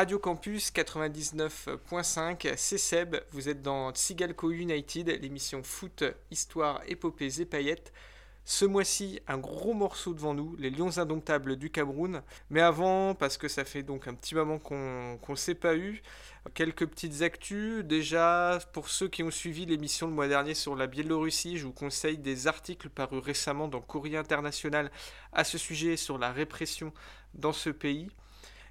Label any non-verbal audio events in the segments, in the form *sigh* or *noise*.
Radio Campus 99.5, c'est Seb, vous êtes dans Tsigalco United, l'émission foot, histoire, épopées et paillettes. Ce mois-ci, un gros morceau devant nous, les Lions indomptables du Cameroun. Mais avant, parce que ça fait donc un petit moment qu'on ne s'est pas eu, quelques petites actus. Déjà, pour ceux qui ont suivi l'émission le mois dernier sur la Biélorussie, je vous conseille des articles parus récemment dans Courrier International à ce sujet sur la répression dans ce pays.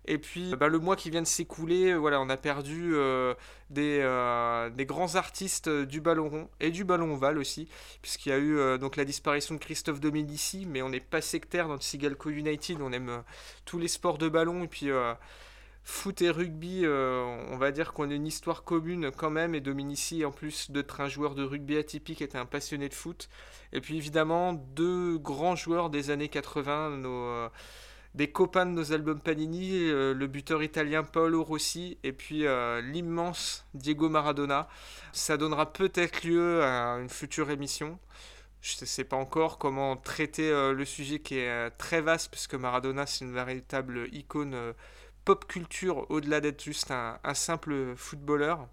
Et puis, bah, le mois qui vient de s'écouler, voilà, on a perdu euh, des, euh, des, grands artistes du ballon rond et du ballon ovale aussi, puisqu'il y a eu euh, donc la disparition de Christophe Dominici, mais on n'est pas sectaire dans Sigalco United, on aime tous les sports de ballon, et puis foot et rugby, on va dire qu'on a une histoire commune quand même, et Dominici, en plus d'être un joueur de rugby atypique, était un passionné de foot. Et puis évidemment, deux grands joueurs des années 80, nos des copains de nos albums Panini, euh, le buteur italien Paolo Rossi et puis euh, l'immense Diego Maradona. Ça donnera peut-être lieu à une future émission. Je ne sais pas encore comment traiter euh, le sujet qui est très vaste, puisque Maradona, c'est une véritable icône pop culture, au-delà d'être juste un, simple footballeur.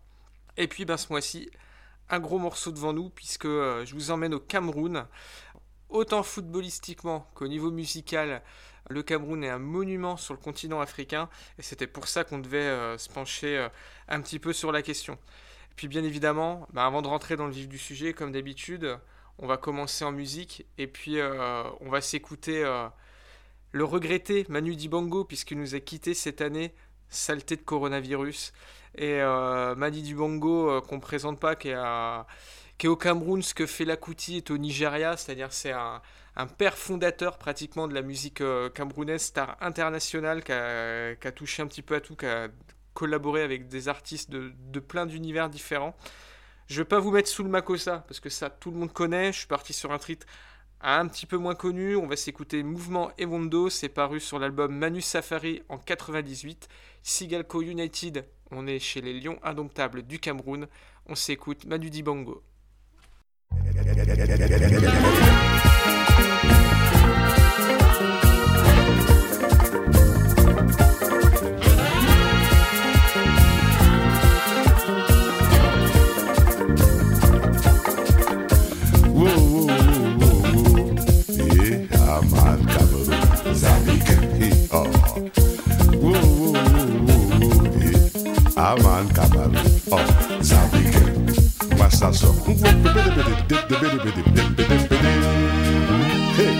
Et puis ben, ce mois-ci, un gros morceau devant nous, puisque je vous emmène au Cameroun. Autant footballistiquement qu'au niveau musical, le Cameroun est un monument sur le continent africain et c'était pour ça qu'on devait euh, se pencher euh, un petit peu sur la question. Et puis bien évidemment, bah, avant de rentrer dans le vif du sujet, comme d'habitude, on va commencer en musique et puis euh, on va s'écouter le regretté Manu Dibango puisqu'il nous a quitté cette année, saleté de coronavirus. Et Manu Dibango qu'on présente pas, qui est, au Cameroun, ce que fait Kuti est au Nigeria, c'est-à-dire c'est un un père fondateur pratiquement de la musique euh, camerounaise, star international, qui a, touché un petit peu à tout, qui a collaboré avec des artistes de, plein d'univers différents. Je ne vais pas vous mettre sous le Makossa, parce que ça, tout le monde connaît. Je suis parti sur un titre un petit peu moins connu. On va s'écouter Mouvement Evondo, c'est paru sur l'album Manu Safari en 98. Sigalco United, on est chez les Lions Indomptables du Cameroun. On s'écoute Manu Dibango. oh. Yeah. Aman kabaru, oh. Zabike, masazo. Hey,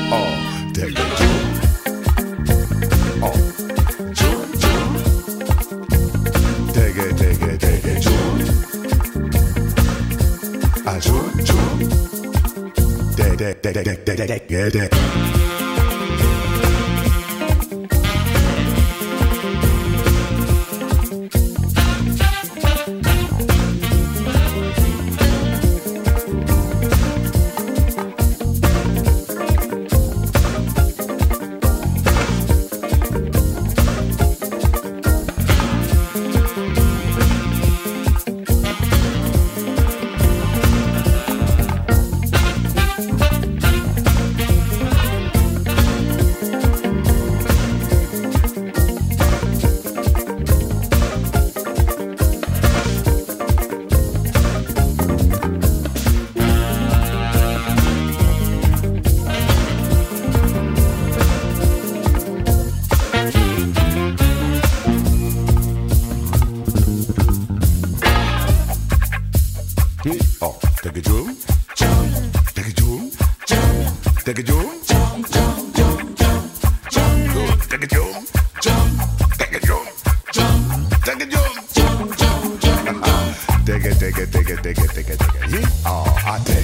jump, jump, jump, jump, jump, jump, it, Take a jump, jump, take it, jump, jump, take a jump, jump, jump, jump, jump. Take it, take it, take it, take it, take it, take it. Yeah, oh, I take.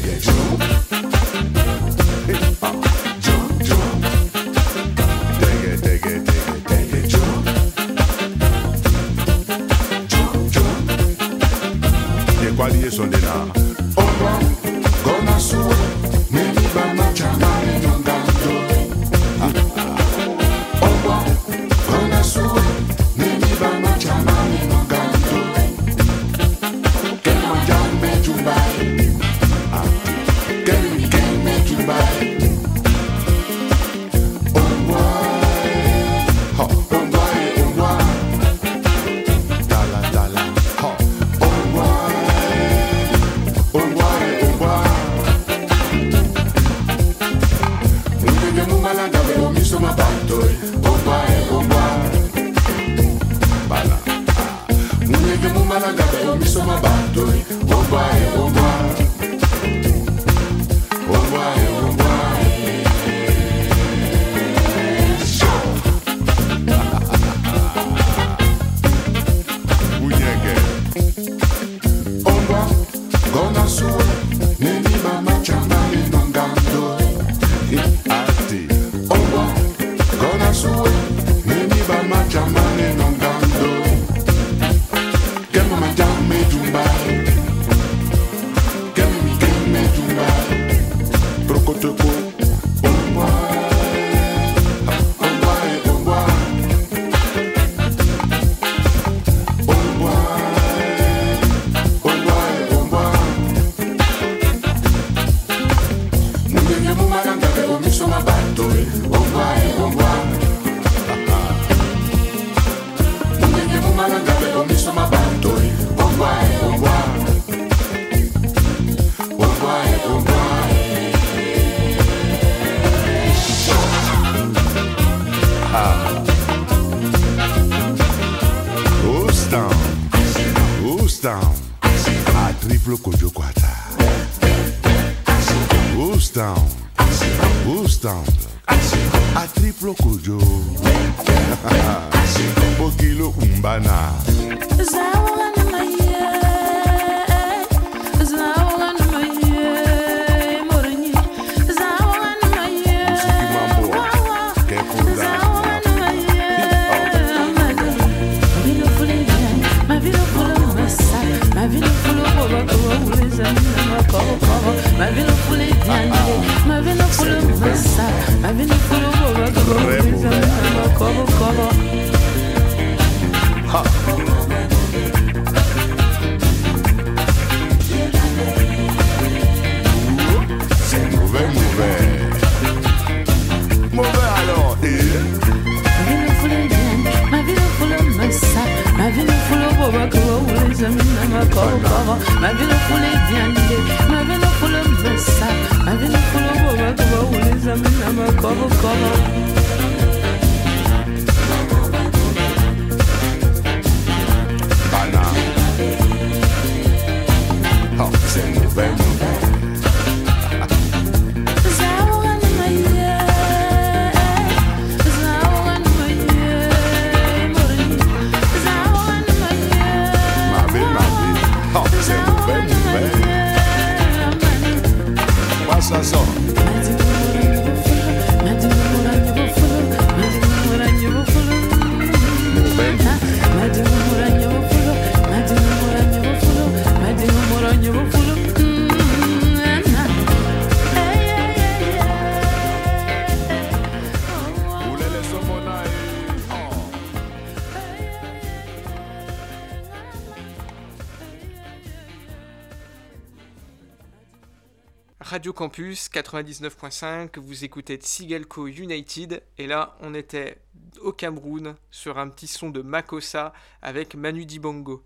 Radio Campus 99.5, vous écoutez Tsigalco United, et là on était au Cameroun sur un petit son de Makossa avec Manu Dibango.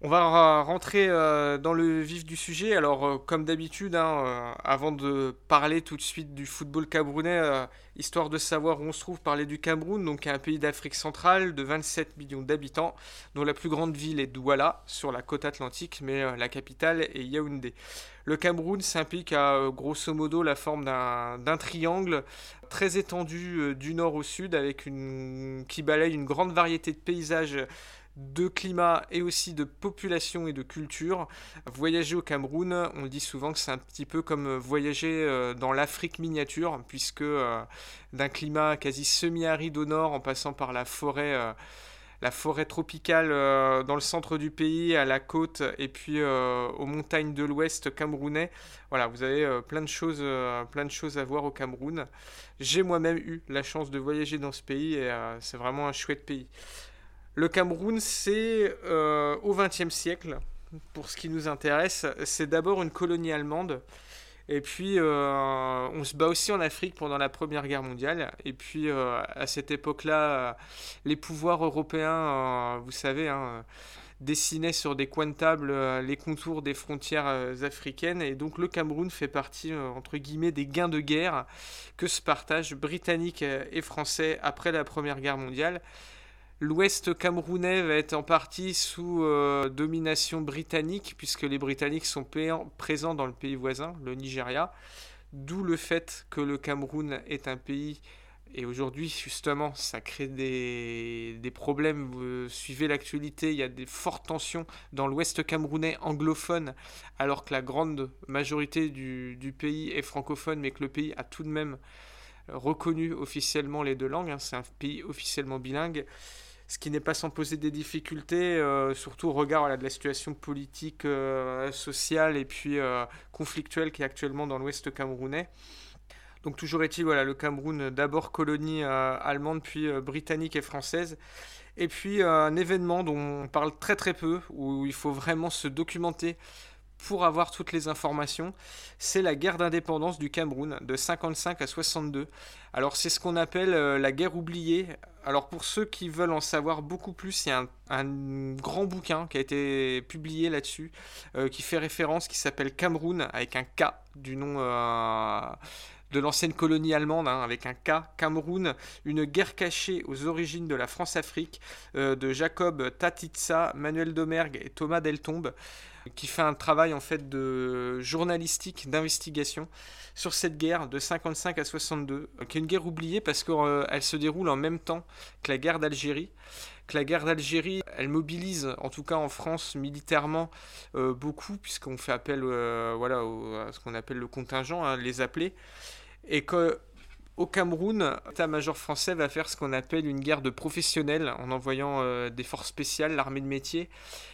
On va rentrer euh, dans le vif du sujet. Alors, euh, comme d'habitude, hein, euh, avant de parler tout de suite du football camerounais, histoire de savoir où on se trouve, parler du Cameroun, donc un pays d'Afrique centrale de 27 millions d'habitants, dont la plus grande ville est Douala, sur la côte atlantique, mais la capitale est Yaoundé. Le Cameroun, qui a euh, grosso modo la forme d'un triangle très étendu euh, du nord au sud, avec qui balaye une grande variété de paysages de climat et aussi de population et de culture. Voyager au Cameroun, on dit souvent que c'est un petit peu comme voyager euh, dans l'Afrique miniature, puisque d'un climat quasi semi-aride au nord, en passant par la forêt, la forêt tropicale euh, dans le centre du pays, à la côte, et puis euh, aux montagnes de l'ouest camerounais. Voilà, vous avez euh, plein de choses, plein de choses à voir au Cameroun. J'ai moi-même eu la chance de voyager dans ce pays et c'est vraiment un chouette pays. Le Cameroun, c'est au XXe siècle, pour ce qui nous intéresse, c'est d'abord une colonie allemande. Et puis, euh, on se bat aussi en Afrique pendant la Première Guerre mondiale. Et puis, euh, à cette époque-là, les pouvoirs européens, euh, vous savez, hein, dessinaient sur des coins de table les contours des frontières africaines. Et donc, le Cameroun fait partie, entre guillemets, des gains de guerre que se partagent britanniques et français après la Première Guerre mondiale. L'ouest camerounais va être en partie sous euh, domination britannique, puisque les Britanniques sont présents dans le pays voisin, le Nigeria. D'où le fait que le Cameroun est un pays, et aujourd'hui justement, ça crée des, problèmes. Vous suivez l'actualité, il y a des fortes tensions dans l'ouest camerounais anglophone, alors que la grande majorité du, pays est francophone, mais que le pays a tout de même reconnu officiellement les deux langues. Hein. C'est un pays officiellement bilingue ce qui n'est pas sans poser des difficultés, euh, surtout au regard de la situation politique, euh, sociale et puis euh, conflictuelle qui est actuellement dans l'ouest camerounais. Donc toujours est-il, voilà, le Cameroun d'abord colonie allemande, puis britannique et française. Et puis un événement dont on parle très très peu, où il faut vraiment se documenter pour avoir toutes les informations, c'est la guerre d'indépendance du Cameroun de 55 à 62. Alors c'est ce qu'on appelle euh, la guerre oubliée. Alors pour ceux qui veulent en savoir beaucoup plus, il y a un, grand bouquin qui a été publié là-dessus, euh, qui fait référence, qui s'appelle Cameroun, avec un K du nom... Euh, de l'ancienne colonie allemande, hein, avec un K, Cameroun, une guerre cachée aux origines de la France-Afrique, de Jacob Tatitsa, Manuel Domergue et Thomas Deltombe qui fait un travail en fait de journalistique, d'investigation sur cette guerre de 55 à 62, qui est une guerre oubliée parce qu'elle euh, se déroule en même temps que la guerre d'Algérie. Que la guerre d'Algérie, elle mobilise, en tout cas en France, militairement euh, beaucoup, puisqu'on fait appel euh, voilà, à ce qu'on appelle le contingent, hein, les appelés, et que au Cameroun, l'état-major français va faire ce qu'on appelle une guerre de professionnels en envoyant euh, des forces spéciales, l'armée de métier.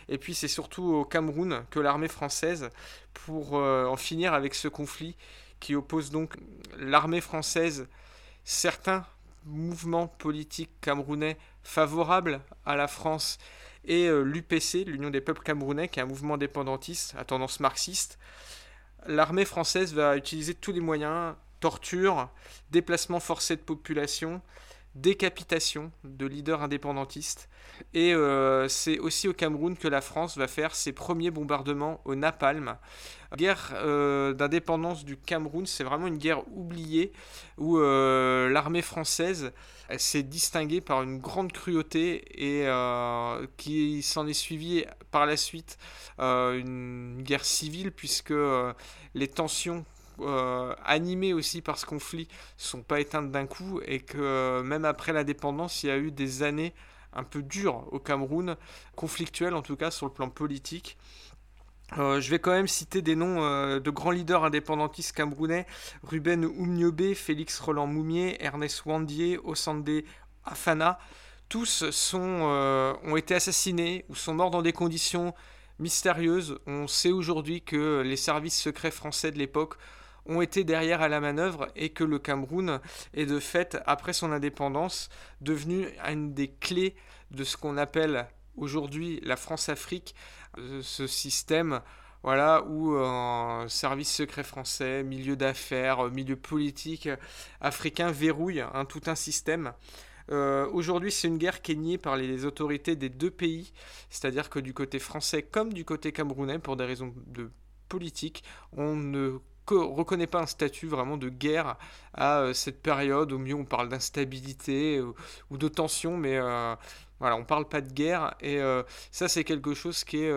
Et puis c'est surtout au Cameroun que l'armée française, pour euh, en finir avec ce conflit qui oppose donc l'armée française, certains mouvements politiques camerounais favorables à la France et euh, l'UPC, l'Union des peuples camerounais, qui est un mouvement indépendantiste à tendance marxiste. L'armée française va utiliser tous les moyens torture, déplacement forcé de population, décapitation de leaders indépendantistes. Et euh, c'est aussi au Cameroun que la France va faire ses premiers bombardements au napalm. Guerre euh, d'indépendance du Cameroun, c'est vraiment une guerre oubliée où euh, l'armée française s'est distinguée par une grande cruauté et qui s'en est suivi par la suite une guerre civile puisque les tensions euh, animés aussi par ce conflit sont pas éteintes d'un coup et que euh, même après l'indépendance, il y a eu des années un peu dures au Cameroun, conflictuelles en tout cas sur le plan politique. Euh, je vais quand même citer des noms de grands leaders indépendantistes camerounais Ruben Oumniobé, Félix Roland Moumier, Ernest Wandier, Osandé Afana. Tous sont, ont été assassinés ou sont morts dans des conditions mystérieuses. On sait aujourd'hui que les services secrets français de l'époque ont été derrière à la manœuvre et que le Cameroun est de fait, après son indépendance, devenu une des clés de ce qu'on appelle aujourd'hui la France-Afrique, euh, ce système voilà, où un service secret français, milieu d'affaires, milieu politique africain verrouille hein, tout un système. Euh, aujourd'hui, c'est une guerre qui est niée par les autorités des deux pays, c'est-à-dire que du côté français comme du côté camerounais, pour des raisons de politique, on ne reconnaît pas un statut vraiment de guerre à euh, cette période. Au mieux, on parle d'instabilité euh, ou, de tension, mais euh, voilà, on parle pas de guerre. Et ça, c'est quelque chose qui est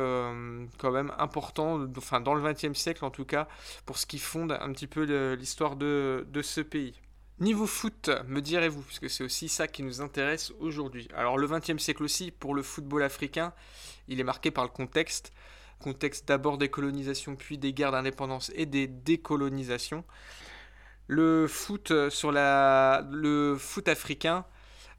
quand même important, enfin, dans le XXe siècle en tout cas, pour ce qui fonde un petit peu l'histoire de, de ce pays. Niveau foot, me direz-vous, puisque c'est aussi ça qui nous intéresse aujourd'hui. Alors le XXe siècle aussi, pour le football africain, il est marqué par le contexte contexte d'abord des colonisations, puis des guerres d'indépendance et des décolonisations. Le foot, euh, sur la, le foot africain,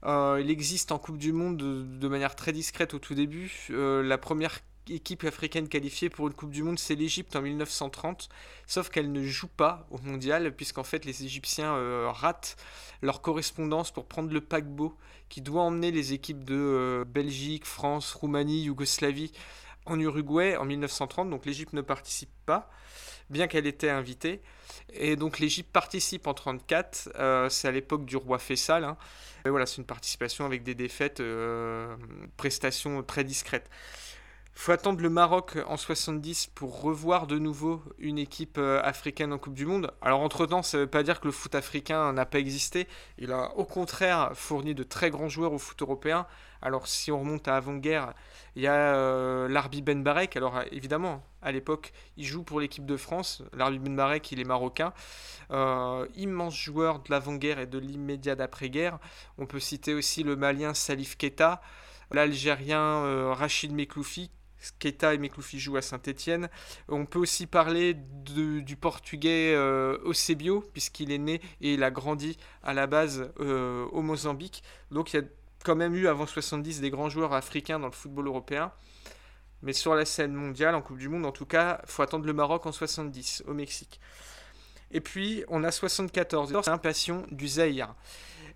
euh, il existe en Coupe du Monde de, manière très discrète au tout début. Euh, la première équipe africaine qualifiée pour une Coupe du Monde, c'est l'Égypte en 1930, sauf qu'elle ne joue pas au mondial, puisqu'en fait les Égyptiens ratent leur correspondance pour prendre le paquebot qui doit emmener les équipes de Belgique, France, Roumanie, Yougoslavie en Uruguay en 1930, donc l'Égypte ne participe pas, bien qu'elle était invitée. Et donc l'Égypte participe en 1934, euh, c'est à l'époque du roi Faisal. Hein. voilà, c'est une participation avec des défaites, euh, prestations très discrètes. Faut attendre le Maroc en 70 pour revoir de nouveau une équipe euh, africaine en Coupe du Monde. Alors entre-temps, ça ne veut pas dire que le foot africain n'a pas existé. Il a au contraire fourni de très grands joueurs au foot européen, Alors si on remonte à avant-guerre, il y a euh, Larbi Ben Barek. Alors évidemment, à l'époque, il joue pour l'équipe de France. Larbi Ben Barek, il est marocain. Euh, immense joueur de l'avant-guerre et de l'immédiat d'après-guerre. On peut citer aussi le Malien Salif Keita, l'Algérien euh, Rachid Mekloufi. Keita et Mekloufi jouent à Saint-Etienne. On peut aussi parler du portugais euh, Eusebio, puisqu'il est né et il a grandi à la base au Mozambique. Donc quand même eu avant 70 des grands joueurs africains dans le football européen. Mais sur la scène mondiale, en Coupe du Monde, en tout cas, faut attendre le Maroc en 70, au Mexique. Et puis, on a 74, c'est passion du Zaïre.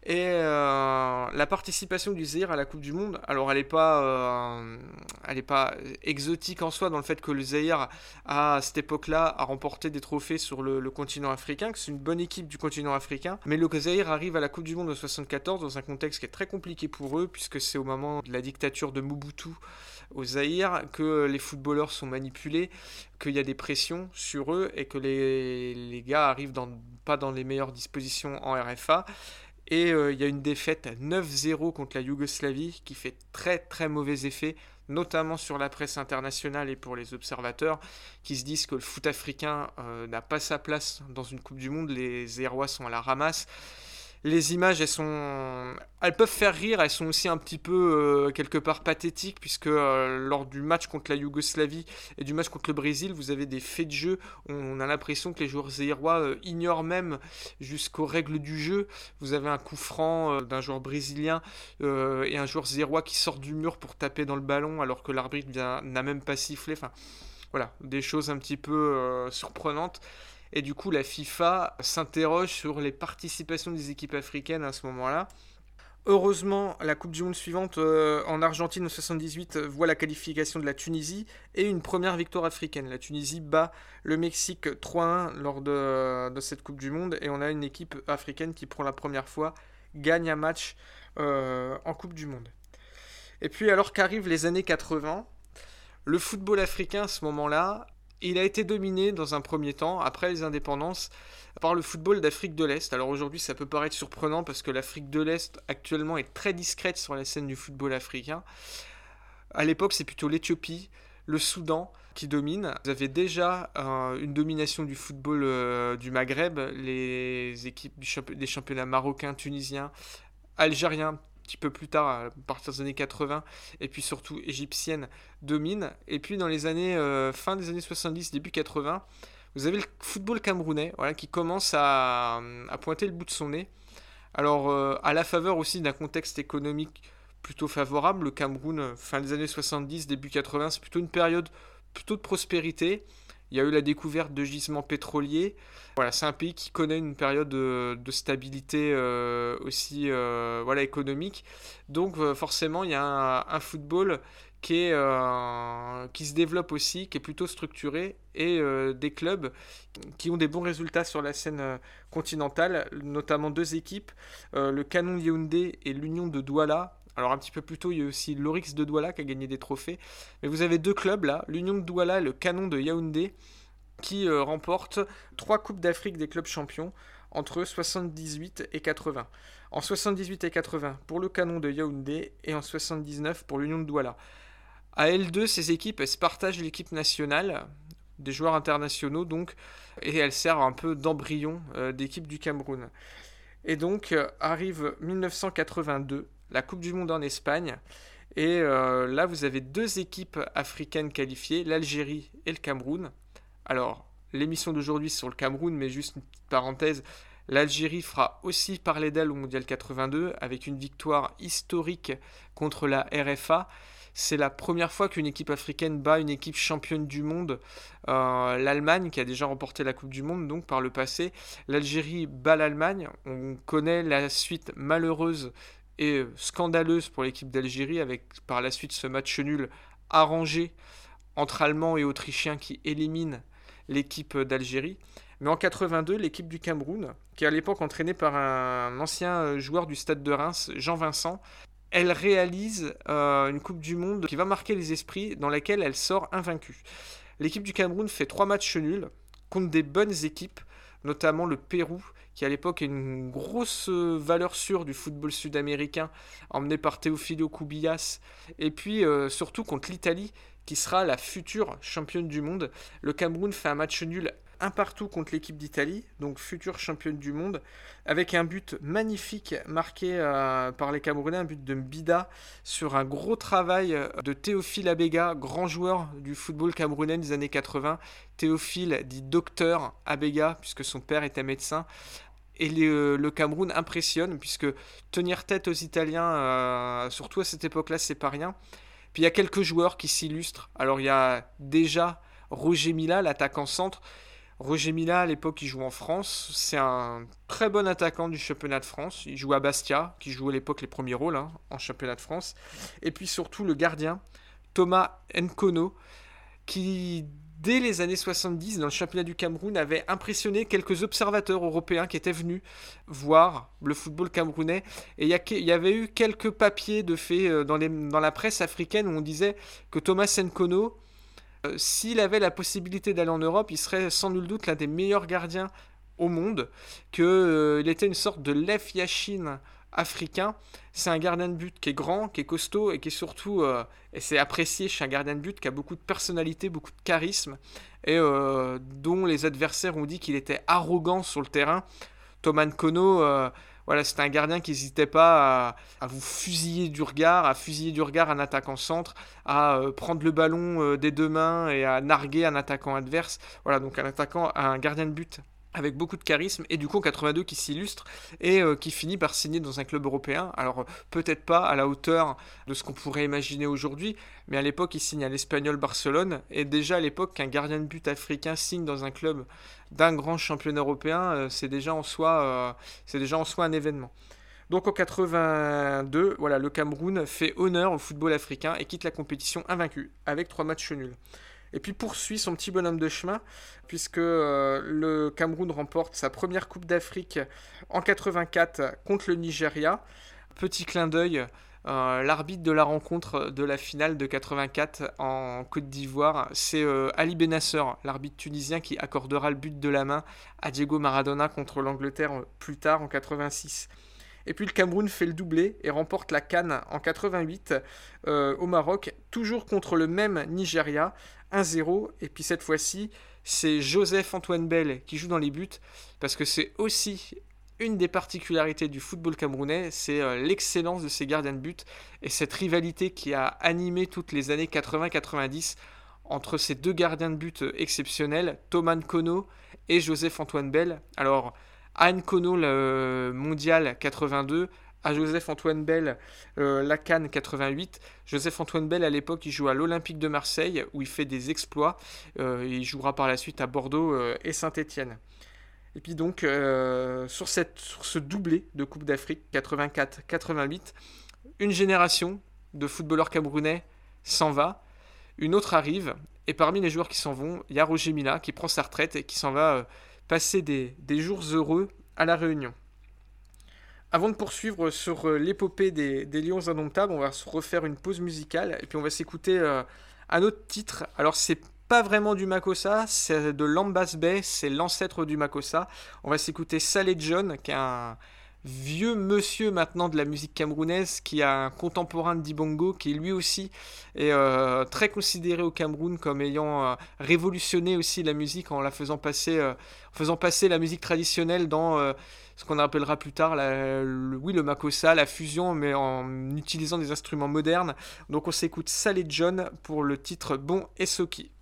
Et euh, la participation du Zaïre à la Coupe du Monde, alors elle n'est pas, euh, elle est pas exotique en soi dans le fait que le Zaïre, à cette époque-là, a remporté des trophées sur le, continent africain, que c'est une bonne équipe du continent africain. Mais le Zaïre arrive à la Coupe du Monde de 74 dans un contexte qui est très compliqué pour eux, puisque c'est au moment de la dictature de Mobutu au Zaïre que les footballeurs sont manipulés, qu'il y a des pressions sur eux et que les, les gars arrivent dans, pas dans les meilleures dispositions en RFA. Et euh, il y a une défaite 9-0 contre la Yougoslavie qui fait très très mauvais effet, notamment sur la presse internationale et pour les observateurs qui se disent que le foot africain euh, n'a pas sa place dans une Coupe du Monde, les Zérois sont à la ramasse les images, elles sont, elles peuvent faire rire, elles sont aussi un petit peu euh, quelque part pathétiques puisque euh, lors du match contre la Yougoslavie et du match contre le Brésil, vous avez des faits de jeu. On, a l'impression que les joueurs zérois euh, ignorent même jusqu'aux règles du jeu. Vous avez un coup franc d'un joueur brésilien et un joueur zérois qui sort du mur pour taper dans le ballon alors que l'arbitre n'a même pas sifflé. Enfin, voilà, des choses un petit peu surprenantes. Et du coup, la FIFA s'interroge sur les participations des équipes africaines à ce moment-là. Heureusement, la Coupe du Monde suivante euh, en Argentine en 78 euh, voit la qualification de la Tunisie et une première victoire africaine. La Tunisie bat le Mexique 3-1 lors de, cette Coupe du Monde et on a une équipe africaine qui pour la première fois gagne un match euh, en Coupe du Monde. Et puis alors qu'arrivent les années 80, le football africain à ce moment-là il a été dominé dans un premier temps, après les indépendances, par le football d'Afrique de l'Est. Alors aujourd'hui, ça peut paraître surprenant parce que l'Afrique de l'Est actuellement est très discrète sur la scène du football africain. À l'époque, c'est plutôt l'Éthiopie, le Soudan qui dominent. Vous avez déjà euh, une domination du football euh, du Maghreb, les équipes des championnats marocains, tunisiens, algériens petit peu plus tard, à partir des années 80, et puis surtout égyptienne, domine. Et puis dans les années, euh, fin des années 70, début 80, vous avez le football camerounais qui commence à, pointer le bout de son nez. Alors, euh, à la faveur aussi d'un contexte économique plutôt favorable, le Cameroun, fin des années 70, début 80, c'est plutôt une période plutôt de prospérité. Il y a eu la découverte de gisements pétroliers. Voilà, c'est un pays qui connaît une période de, stabilité euh, aussi euh, économique. Donc euh, forcément, il y a un, football qui se développe aussi, qui est plutôt structuré, et des clubs qui ont des bons résultats sur la scène continentale, notamment deux équipes, le Canon Yaoundé et l'Union de Douala, alors un petit peu plus tôt, il y a aussi l'Orix de Douala qui a gagné des trophées. Mais vous avez deux clubs là, l'Union de Douala et le Canon de Yaoundé, qui euh, remportent trois Coupes d'Afrique des clubs champions entre 78 et 80. En 78 et 80 pour le Canon de Yaoundé et en 79 pour l'Union de Douala. À L2, ces équipes elles se partagent l'équipe nationale, des joueurs internationaux donc, et elles servent un peu d'embryon euh, d'équipe du Cameroun. Et donc euh, arrive 1982 la Coupe du Monde en Espagne. Et euh, là, vous avez deux équipes africaines qualifiées, l'Algérie et le Cameroun. Alors, l'émission d'aujourd'hui sur le Cameroun, mais juste une petite parenthèse, l'Algérie fera aussi parler d'elle au Mondial 82 avec une victoire historique contre la RFA. C'est la première fois qu'une équipe africaine bat une équipe championne du monde. Euh, L'Allemagne, qui a déjà remporté la Coupe du Monde, donc par le passé. L'Algérie bat l'Allemagne. On connaît la suite malheureuse et scandaleuse pour l'équipe d'Algérie, avec par la suite ce match nul arrangé entre Allemands et Autrichiens qui éliminent l'équipe d'Algérie. Mais en 82, l'équipe du Cameroun, qui est à l'époque entraînée par un ancien joueur du stade de Reims, Jean Vincent, elle réalise euh, une Coupe du Monde qui va marquer les esprits, dans laquelle elle sort invaincue. L'équipe du Cameroun fait trois matchs nuls contre des bonnes équipes, notamment le Pérou, qui à l'époque est une grosse euh, valeur sûre du football sud-américain, emmené par Teofilo Cubillas, et puis euh, surtout contre l'Italie, qui sera la future championne du monde. Le Cameroun fait un match nul un partout contre l'équipe d'Italie, donc future championne du monde, avec un but magnifique marqué euh, par les Camerounais, un but de Mbida sur un gros travail de Théophile Abega, grand joueur du football camerounais des années 80. Théophile dit docteur Abega, puisque son père était médecin. Et le Cameroun impressionne, puisque tenir tête aux Italiens, euh, surtout à cette époque-là, c'est pas rien. Puis il y a quelques joueurs qui s'illustrent. Alors il y a déjà Roger Mila, l'attaquant centre, Roger Mila, à l'époque, il joue en France. C'est un très bon attaquant du championnat de France. Il joue à Bastia, qui joue à l'époque les premiers rôles hein, en championnat de France. Et puis surtout le gardien, Thomas Nkono, qui dès les années 70, dans le championnat du Cameroun, avait impressionné quelques observateurs européens qui étaient venus voir le football camerounais. Et il y, avait eu quelques papiers de fait euh, dans, la presse africaine où on disait que Thomas Nkono euh, s'il avait la possibilité d'aller en Europe, il serait sans nul doute l'un des meilleurs gardiens au monde, qu'il euh, était une sorte de Lef Yashin africain. C'est un gardien de but qui est grand, qui est costaud et qui est surtout, euh, et c'est apprécié chez un gardien de but qui a beaucoup de personnalité, beaucoup de charisme et dont les adversaires ont dit qu'il était arrogant sur le terrain. Thomas Nkono voilà, c'était un gardien qui n'hésitait pas à, vous fusiller du regard, à fusiller du regard un attaquant centre, à euh, prendre le ballon euh, des deux mains et à narguer un attaquant adverse. Voilà, donc un attaquant, un gardien de but avec beaucoup de charisme et du coup 82 qui s'illustre et euh, qui finit par signer dans un club européen. Alors peut-être pas à la hauteur de ce qu'on pourrait imaginer aujourd'hui, mais à l'époque il signe à l'Espagnol Barcelone et déjà à l'époque qu'un gardien de but africain signe dans un club d'un grand championnat européen, euh, c'est déjà en soi euh, c'est déjà en soi un événement. Donc en 82, voilà, le Cameroun fait honneur au football africain et quitte la compétition invaincu avec trois matchs nuls et puis poursuit son petit bonhomme de chemin, puisque euh, le Cameroun remporte sa première Coupe d'Afrique en 84 contre le Nigeria. Petit clin d'œil, euh, l'arbitre de la rencontre de la finale de 84 en Côte d'Ivoire, c'est euh, Ali Benasser, l'arbitre tunisien qui accordera le but de la main à Diego Maradona contre l'Angleterre plus tard en 86. Et puis le Cameroun fait le doublé et remporte la Cannes en 88 au Maroc, toujours contre le même Nigeria, 1-0. Et puis cette fois-ci, c'est Joseph Antoine Bell qui joue dans les buts, parce que c'est aussi une des particularités du football camerounais, c'est euh, l'excellence de ses gardiens de but et cette rivalité qui a animé toutes les années 80-90 entre ces deux gardiens de but exceptionnels, Thomas Nkono et Joseph Antoine Bell. Alors, à Nkono, le mondial 82, à Joseph-Antoine Bell, euh, la Cannes 88. Joseph-Antoine Bell, à l'époque, il joue à l'Olympique de Marseille, où il fait des exploits. Euh, il jouera par la suite à Bordeaux euh, et Saint-Étienne. Et puis donc, sur, cette, ce doublé de Coupe d'Afrique 84-88, une génération de footballeurs camerounais s'en va, une autre arrive, et parmi les joueurs qui s'en vont, il y a Roger Mila qui prend sa retraite et qui s'en va passer des jours heureux à La Réunion. Avant de poursuivre sur euh, l'épopée des, Lions Indomptables, on va se refaire une pause musicale et puis on va s'écouter euh, un autre titre. Alors c'est pas vraiment du Makossa, c'est de Lambas Bay, c'est l'ancêtre du Makossa. On va s'écouter Saleh John, qui est un vieux monsieur maintenant de la musique camerounaise, qui a un contemporain de Dibongo, qui lui aussi est euh, très considéré au Cameroun comme ayant révolutionné aussi la musique en la faisant passer, en faisant passer la musique traditionnelle dans ce qu'on appellera plus tard le, oui, le makossa, la fusion, mais en utilisant des instruments modernes. Donc on s'écoute Salé John pour le titre Bon et Soki.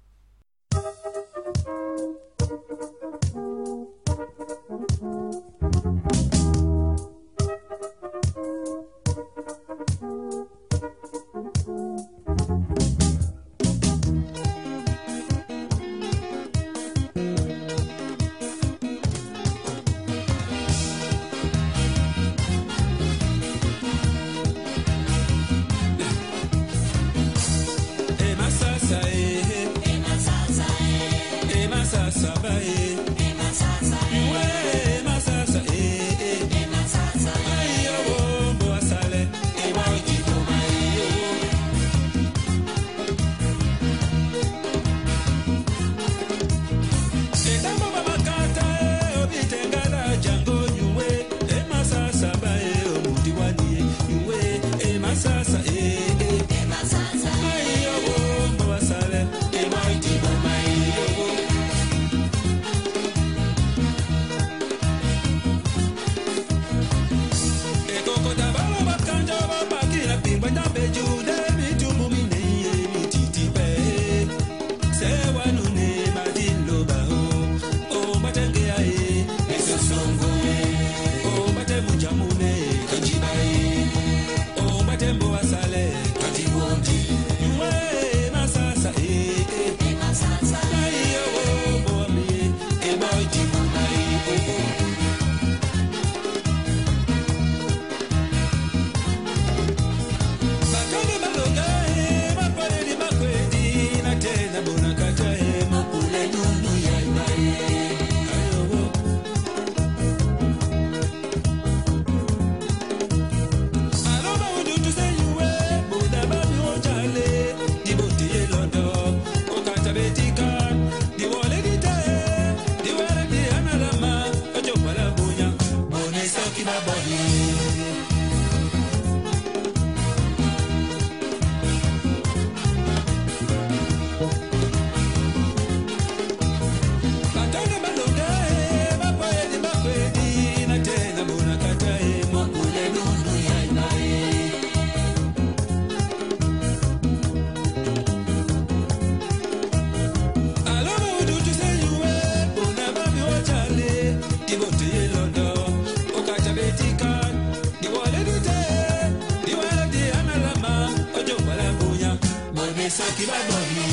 Esaki baboni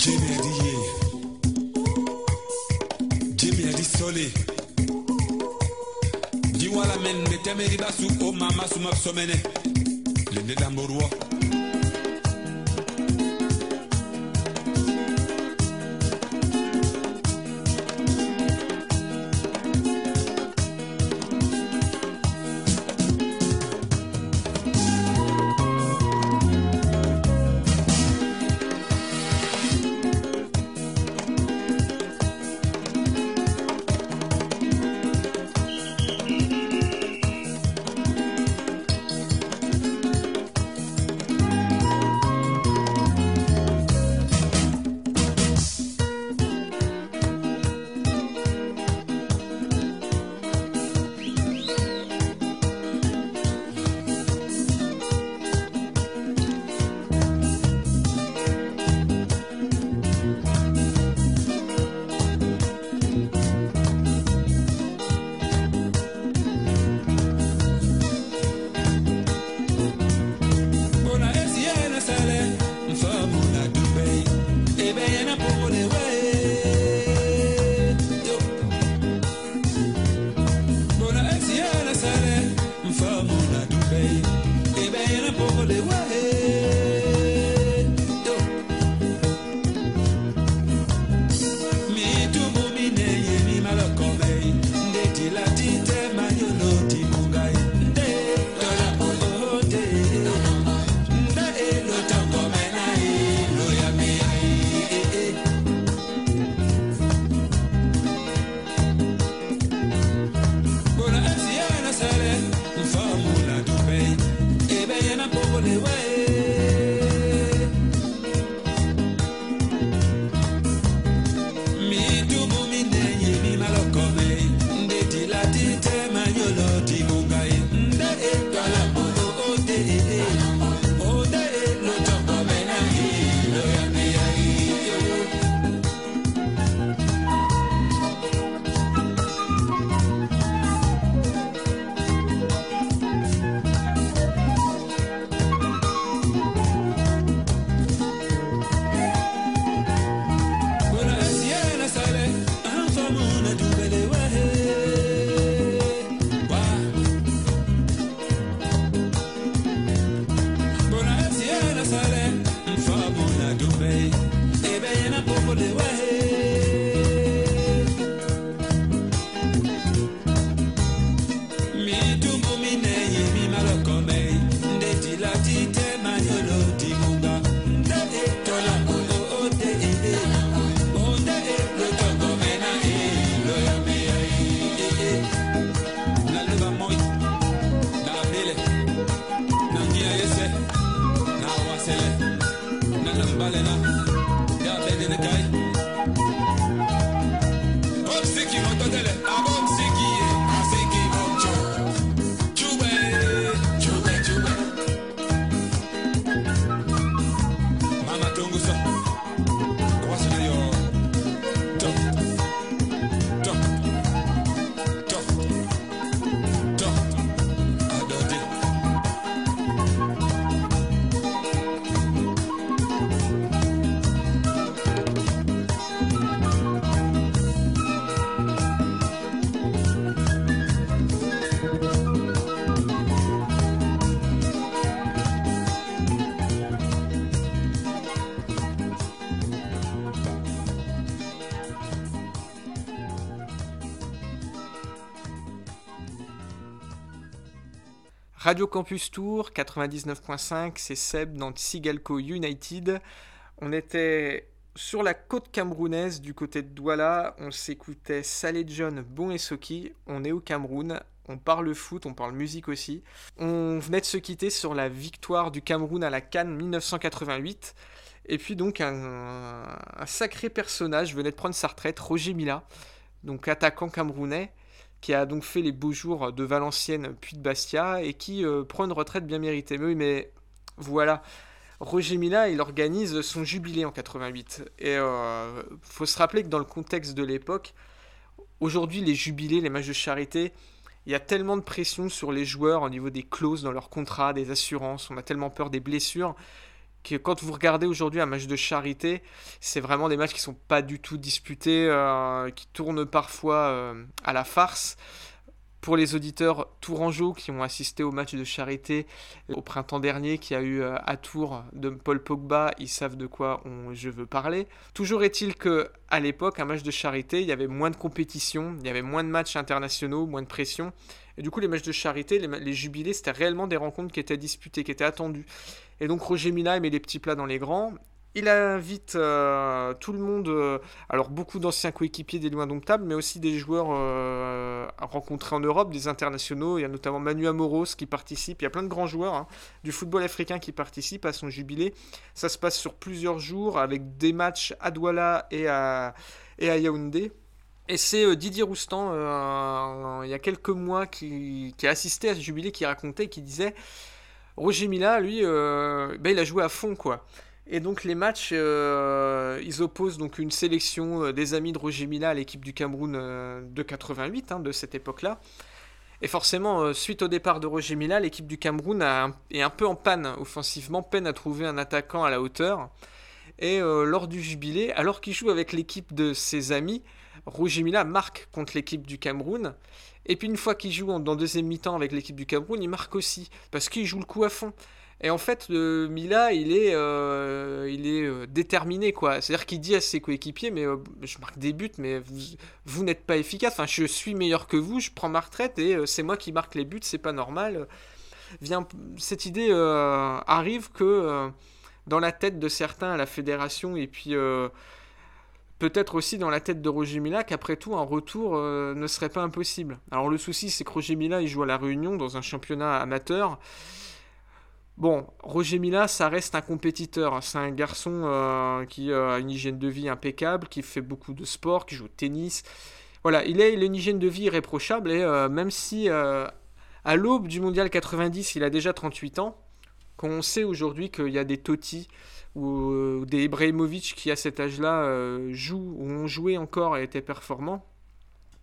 jemi adi ye jemi adi sole. Di wala men be temeri basu o mama suma somene lende damboruo Radio Campus Tour 99.5, c'est Seb dans Sigalco United. On était sur la côte camerounaise du côté de Douala, on s'écoutait Saleh John, Bon et Soki, on est au Cameroun, on parle foot, on parle musique aussi. On venait de se quitter sur la victoire du Cameroun à la Cannes 1988. Et puis donc un, un sacré personnage venait de prendre sa retraite, Roger Mila, donc attaquant camerounais, qui a donc fait les beaux jours de Valenciennes puis de Bastia et qui euh, prend une retraite bien méritée. Mais oui, mais voilà. Roger Mila, il organise son jubilé en 88. Et euh, faut se rappeler que dans le contexte de l'époque, aujourd'hui, les jubilés, les matchs de charité, il y a tellement de pression sur les joueurs au niveau des clauses dans leurs contrats, des assurances, on a tellement peur des blessures, que quand vous regardez aujourd'hui un match de charité, c'est vraiment des matchs qui sont pas du tout disputés, euh, qui tournent parfois euh, à la farce. Pour les auditeurs tourangeaux qui ont assisté au match de charité au printemps dernier qui a eu euh, à Tours de Paul Pogba, ils savent de quoi je veux parler. Toujours est-il que à l'époque, un match de charité, il y avait moins de compétition, il y avait moins de matchs internationaux, moins de pression. Et du coup, les matchs de charité, les, les jubilés, c'était réellement des rencontres qui étaient disputées, qui étaient attendues. Et donc Roger Mila met les petits plats dans les grands. Il invite euh, tout le monde, euh, alors beaucoup d'anciens coéquipiers des loin domptables, mais aussi des joueurs euh, rencontrés en Europe, des internationaux. Il y a notamment Manu Amoros qui participe. Il y a plein de grands joueurs hein, du football africain qui participent à son jubilé. Ça se passe sur plusieurs jours avec des matchs à Douala et à, Yaoundé. Et c'est Didier Roustan, il y a quelques mois, qui, qui a assisté à ce jubilé, qui racontait, qui disait Roger Mila, lui, euh, ben, il a joué à fond, quoi. Et donc les matchs, euh, ils opposent donc une sélection euh, des amis de Roger Mila à l'équipe du Cameroun de 88, hein, de cette époque-là. Et forcément, suite au départ de Roger Mila, l'équipe du Cameroun est un peu en panne offensivement, peine à trouver un attaquant à la hauteur. Et lors du jubilé, alors qu'il joue avec l'équipe de ses amis, Roger Mila marque contre l'équipe du Cameroun. Et puis une fois qu'il joue dans deuxième mi-temps avec l'équipe du Cameroun, il marque aussi, parce qu'il joue le coup à fond. Et en fait, Mila, il est, euh, il est euh, déterminé, quoi. C'est-à-dire qu'il dit à ses coéquipiers, mais euh, je marque des buts, mais vous, vous n'êtes pas efficace. Enfin, je suis meilleur que vous, je prends ma retraite et c'est moi qui marque les buts, c'est pas normal. Vient, cette idée arrive que dans la tête de certains à la fédération et puis peut-être aussi dans la tête de Roger Mila qu'après tout un retour euh, ne serait pas impossible. Alors le souci c'est que Roger Mila il joue à la Réunion dans un championnat amateur. Bon, Roger Mila, ça reste un compétiteur. C'est un garçon euh, qui a une hygiène de vie impeccable, qui fait beaucoup de sport, qui joue au tennis. Voilà, il a, une hygiène de vie irréprochable et euh, même si à l'aube du mondial 90, il a déjà 38 ans, quand on sait aujourd'hui qu'il y a des Totti ou euh, des Ibrahimovic qui à cet âge-là euh, jouent ou ont joué encore et étaient performants,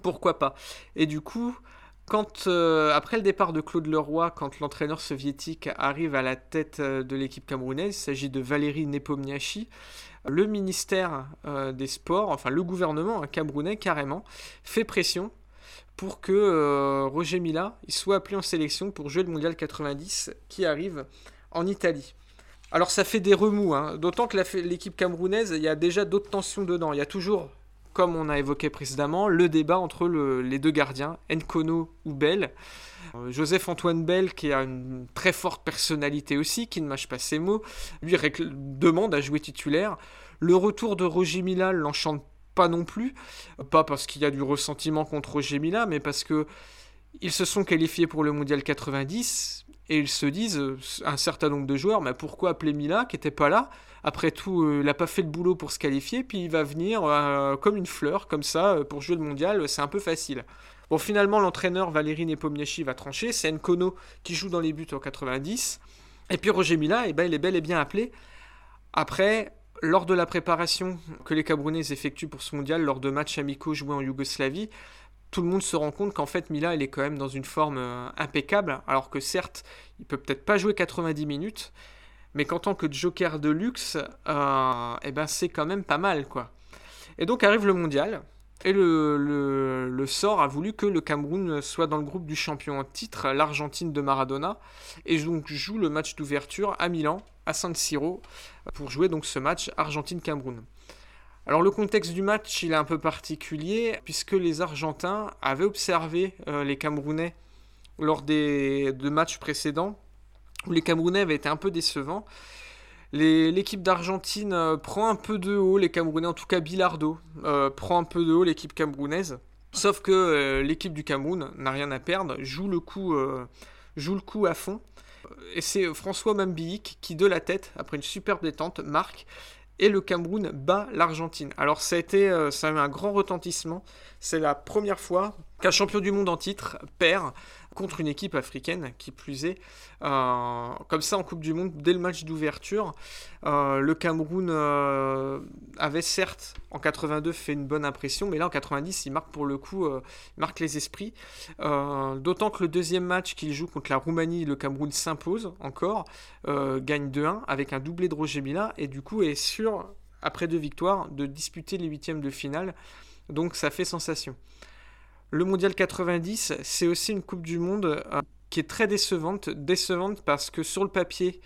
pourquoi pas Et du coup, quand euh, après le départ de Claude Leroy, quand l'entraîneur soviétique arrive à la tête de l'équipe camerounaise, il s'agit de Valérie Nepomniachtchi, le ministère des Sports, enfin le gouvernement hein, camerounais carrément, fait pression pour que Roger Mila il soit appelé en sélection pour jouer le mondial 90 qui arrive en Italie. Alors ça fait des remous, hein, d'autant que l'équipe camerounaise, il y a déjà d'autres tensions dedans. Il y a toujours, comme on a évoqué précédemment, le débat entre le- les deux gardiens, Nkono ou Bell. Euh, Joseph-Antoine Bell, qui a une très forte personnalité aussi, qui ne mâche pas ses mots, lui demande à jouer titulaire. Le retour de Roger Mila l'enchante pas non plus, pas parce qu'il y a du ressentiment contre Roger Mila, mais parce que ils se sont qualifiés pour le mondial 90 et ils se disent euh, un certain nombre de joueurs, mais pourquoi appeler Mila qui était pas là Après tout, euh, il n'a pas fait le boulot pour se qualifier, puis il va venir euh, comme une fleur, comme ça, pour jouer le mondial, c'est un peu facile. Bon, finalement, l'entraîneur Valérie Nepomniachtchi va trancher, c'est Nkono qui joue dans les buts en 90, et puis Roger Mila, eh ben, il est bel et bien appelé. Après, lors de la préparation que les Camerounais effectuent pour ce mondial, lors de matchs amicaux joués en Yougoslavie, tout le monde se rend compte qu'en fait Mila il est quand même dans une forme euh, impeccable, alors que certes il peut peut-être pas jouer 90 minutes, mais qu'en tant que joker de luxe, euh, eh ben c'est quand même pas mal quoi. Et donc arrive le mondial, et le sort a voulu que le Cameroun soit dans le groupe du champion en titre, l'Argentine de Maradona, et donc joue le match d'ouverture à Milan, à San Siro, pour jouer donc ce match Argentine-Cameroun. Alors le contexte du match, il est un peu particulier, puisque les Argentins avaient observé euh, les Camerounais lors des de matchs précédents, où les Camerounais avaient été un peu décevants. L'équipe d'Argentine euh, prend un peu de haut, les Camerounais, en tout cas Bilardo, euh, prend un peu de haut l'équipe camerounaise. Sauf que l'équipe du Cameroun n'a rien à perdre, joue le coup, joue le coup à fond. Et c'est François Mambiik qui, de la tête, après une superbe détente, marque et le Cameroun bat l'Argentine. Alors ça a, été, euh, eu un grand retentissement. C'est la première fois qu'un champion du monde en titre perd contre une équipe africaine, qui plus est. Euh, comme ça, en Coupe du Monde, dès le match d'ouverture, euh, le Cameroun euh, avait certes, en 82, fait une bonne impression, mais là, en 90, il marque pour le coup, il marque les esprits. D'autant que le deuxième match qu'il joue contre la Roumanie, le Cameroun s'impose encore, gagne 2-1 avec un doublé de Roger Mila, et du coup est sûr, après deux victoires, de disputer les huitièmes de finale. Donc ça fait sensation. Le Mondial 90, c'est aussi une Coupe du Monde euh, qui est très décevante. Décevante parce que sur le papier,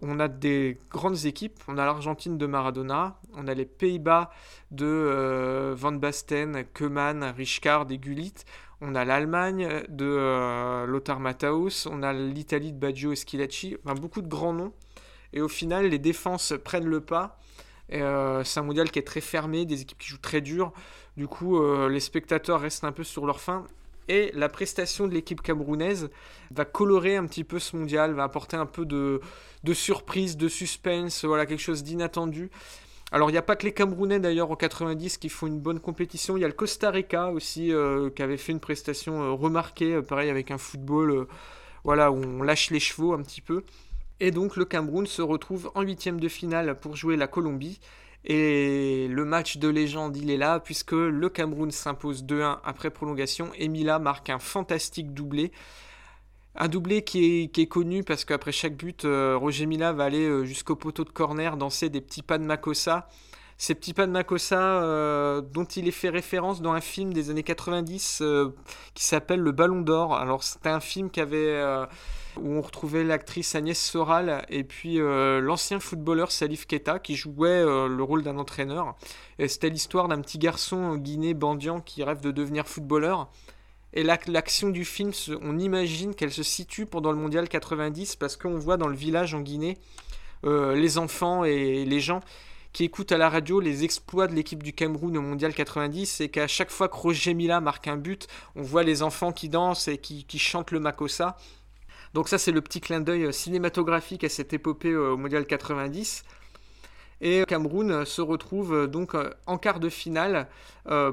on a des grandes équipes. On a l'Argentine de Maradona, on a les Pays-Bas de euh, Van Basten, Keman, Richcard et Gullit. On a l'Allemagne de euh, Lothar Matthaus, on a l'Italie de Baggio et Schilacci, enfin, beaucoup de grands noms. Et au final, les défenses prennent le pas. C'est un mondial qui est très fermé, des équipes qui jouent très dur. Du coup, euh, les spectateurs restent un peu sur leur faim. Et la prestation de l'équipe camerounaise va colorer un petit peu ce mondial, va apporter un peu de, surprise, de suspense, voilà, quelque chose d'inattendu. Alors, il n'y a pas que les Camerounais d'ailleurs en 90 qui font une bonne compétition. Il y a le Costa Rica aussi euh, qui avait fait une prestation euh, remarquée, pareil avec un football voilà, où on lâche les chevaux un petit peu. Et donc, le Cameroun se retrouve en huitième de finale pour jouer la Colombie. Et le match de légende, il est là, puisque le Cameroun s'impose 2-1 après prolongation. Et Mila marque un fantastique doublé. Un doublé qui est, connu parce qu'après chaque but, euh, Roger Mila va aller euh, jusqu'au poteau de corner danser des petits pas de Makossa. Ces petits pas de Makossa euh, dont il est fait référence dans un film des années 90 qui s'appelle Le Ballon d'Or. Alors c'était un film qui avait où on retrouvait l'actrice Agnès Soral et puis euh, l'ancien footballeur Salif Keita qui jouait euh, le rôle d'un entraîneur. C'était l'histoire d'un petit garçon guinéen bandian qui rêve de devenir footballeur. Et l'action du film, on imagine qu'elle se situe pendant le mondial 90 parce qu'on voit dans le village en Guinée euh, les enfants et les gens qui écoutent à la radio les exploits de l'équipe du Cameroun au mondial 90 et qu'à chaque fois que Roger Mila marque un but, on voit les enfants qui dansent et qui, qui chantent le Makossa. Donc ça c'est le petit clin d'œil cinématographique à cette épopée euh, au Mondial 90. Et Cameroun se retrouve euh, donc euh, en quart de finale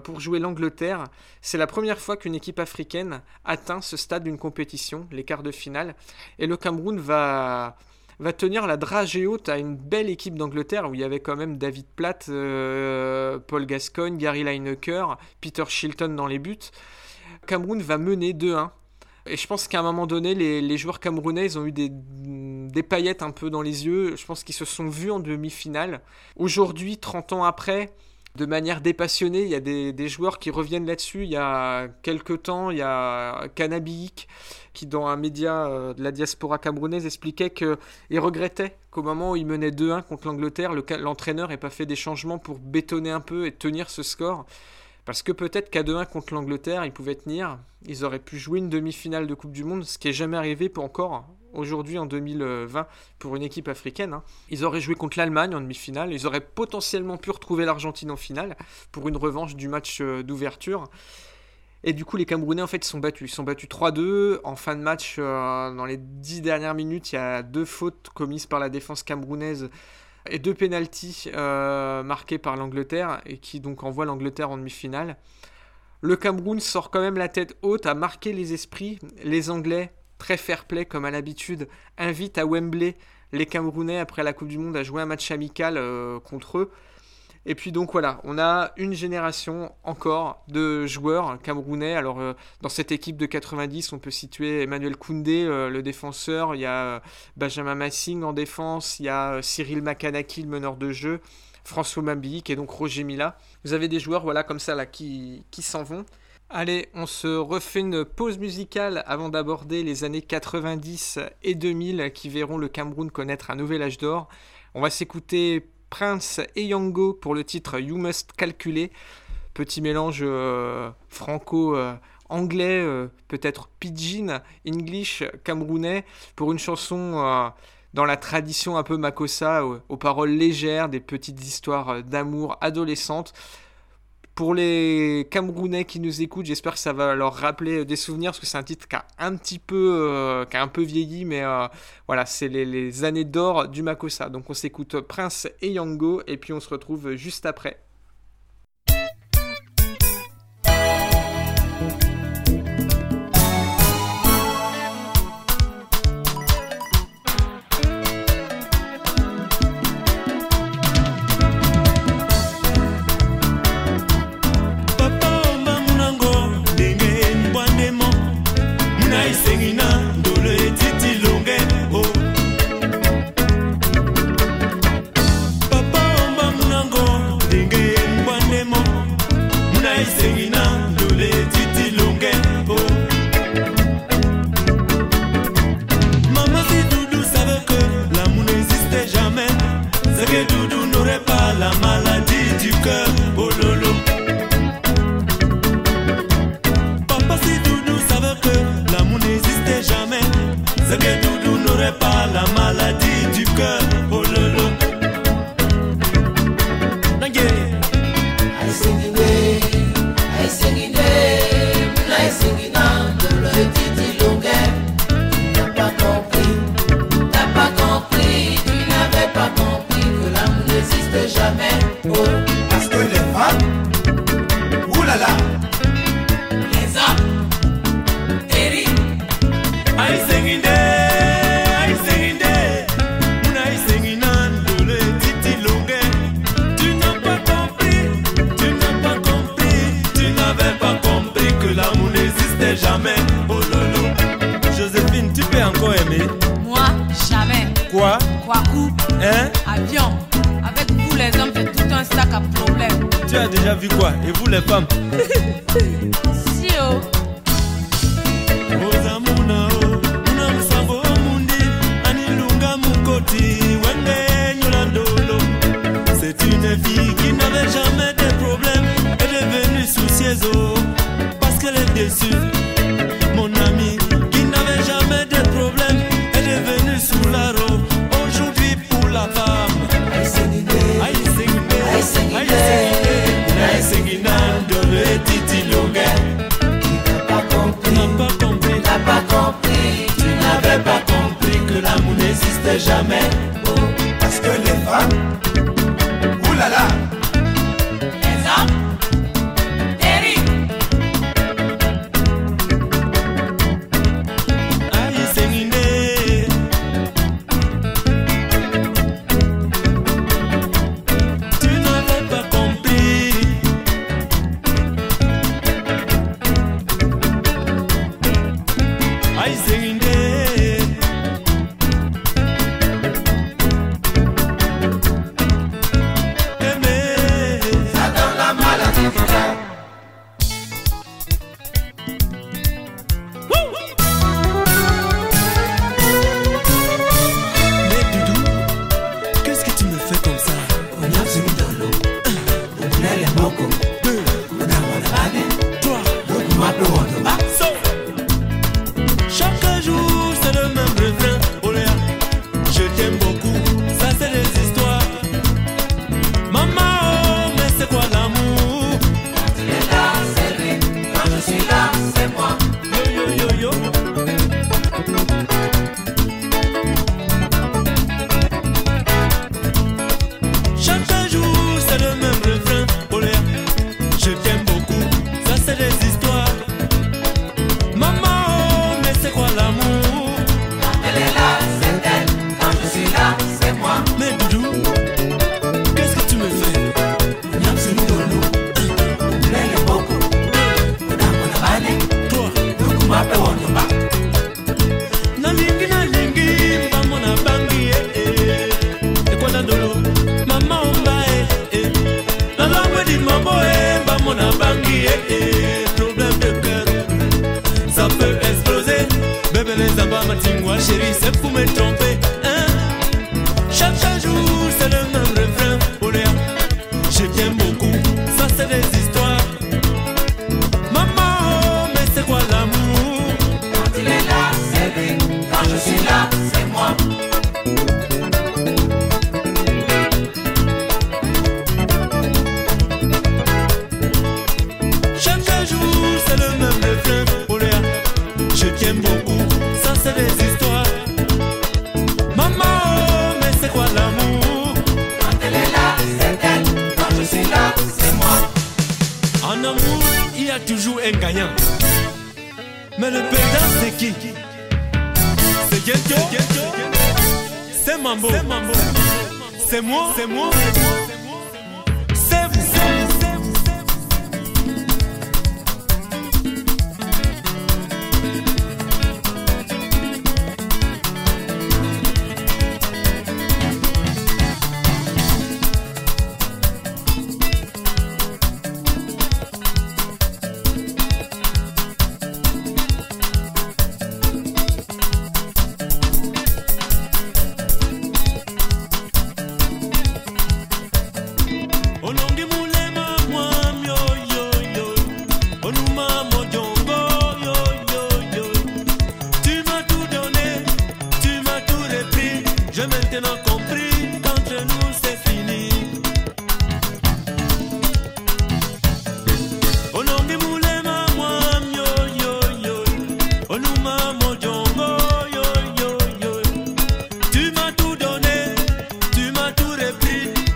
pour jouer l'Angleterre. C'est la première fois qu'une équipe africaine atteint ce stade d'une compétition, les quarts de finale. Et le Cameroun va, va tenir la dragée haute à une belle équipe d'Angleterre où il y avait quand même David Platt, Paul Gascoigne, Gary Lineker, Peter Shilton dans les buts. Cameroun va mener 2-1 et je pense qu'à un moment donné, les, joueurs camerounais, ils ont eu des, des paillettes un peu dans les yeux. Je pense qu'ils se sont vus en demi-finale. Aujourd'hui, 30 ans après, de manière dépassionnée, il y a des, joueurs qui reviennent là-dessus. Il y a quelques temps, il y a Canabic qui, dans un média euh, de la diaspora camerounaise, expliquait qu'il regrettait qu'au moment où il menait 2-1 contre l'Angleterre, l'entraîneur n'ait pas fait des changements pour bétonner un peu et tenir ce score. Parce que peut-être qu'à 2-1 contre l'Angleterre, ils pouvaient tenir. Ils auraient pu jouer une demi-finale de Coupe du Monde, ce qui n'est jamais arrivé pour encore aujourd'hui en 2020 pour une équipe africaine. Hein. Ils auraient joué contre l'Allemagne en demi-finale. Ils auraient potentiellement pu retrouver l'Argentine en finale pour une revanche du match euh, d'ouverture. Et du coup, les Camerounais, en fait, ils sont battus. Ils sont battus 3-2. En fin de match, euh, dans les 10 dernières minutes, il y a deux fautes commises par la défense camerounaise et deux pénalties euh, marqués par l'Angleterre et qui donc envoient l'Angleterre en demi-finale. Le Cameroun sort quand même la tête haute, à marquer les esprits. Les Anglais, très fair-play comme à l'habitude, invitent à Wembley les Camerounais après la Coupe du Monde à jouer un match amical euh, contre eux. Et puis donc voilà, on a une génération encore de joueurs camerounais. Alors euh, dans cette équipe de 90, on peut situer Emmanuel Koundé, euh, le défenseur, il y a euh, Benjamin Massing en défense, il y a Cyril Makanaki, le meneur de jeu, François Mambi et donc Roger Mila. Vous avez des joueurs voilà comme ça là qui, qui s'en vont. Allez, on se refait une pause musicale avant d'aborder les années 90 et 2000 qui verront le Cameroun connaître un nouvel âge d'or. On va s'écouter Prince et Yango pour le titre You Must Calculate. Petit mélange euh, franco-anglais, euh, peut-être pidgin, English, camerounais, pour une chanson euh, dans la tradition un peu makossa, aux paroles légères, des petites histoires d'amour adolescentes pour les Camerounais qui nous écoutent, j'espère que ça va leur rappeler des souvenirs parce que c'est un titre qui a un petit peu, euh, qui a un peu vieilli, mais euh, voilà, c'est les, les, années d'or du Makossa. Donc on s'écoute Prince et Yango et puis on se retrouve juste après. parce qu'elle est déçue. Mon ami qui n'avait jamais de problème Elle est venue sous la robe. Aujourd'hui pour la femme. Tu n'avais pas compris que l'amour n'existait jamais.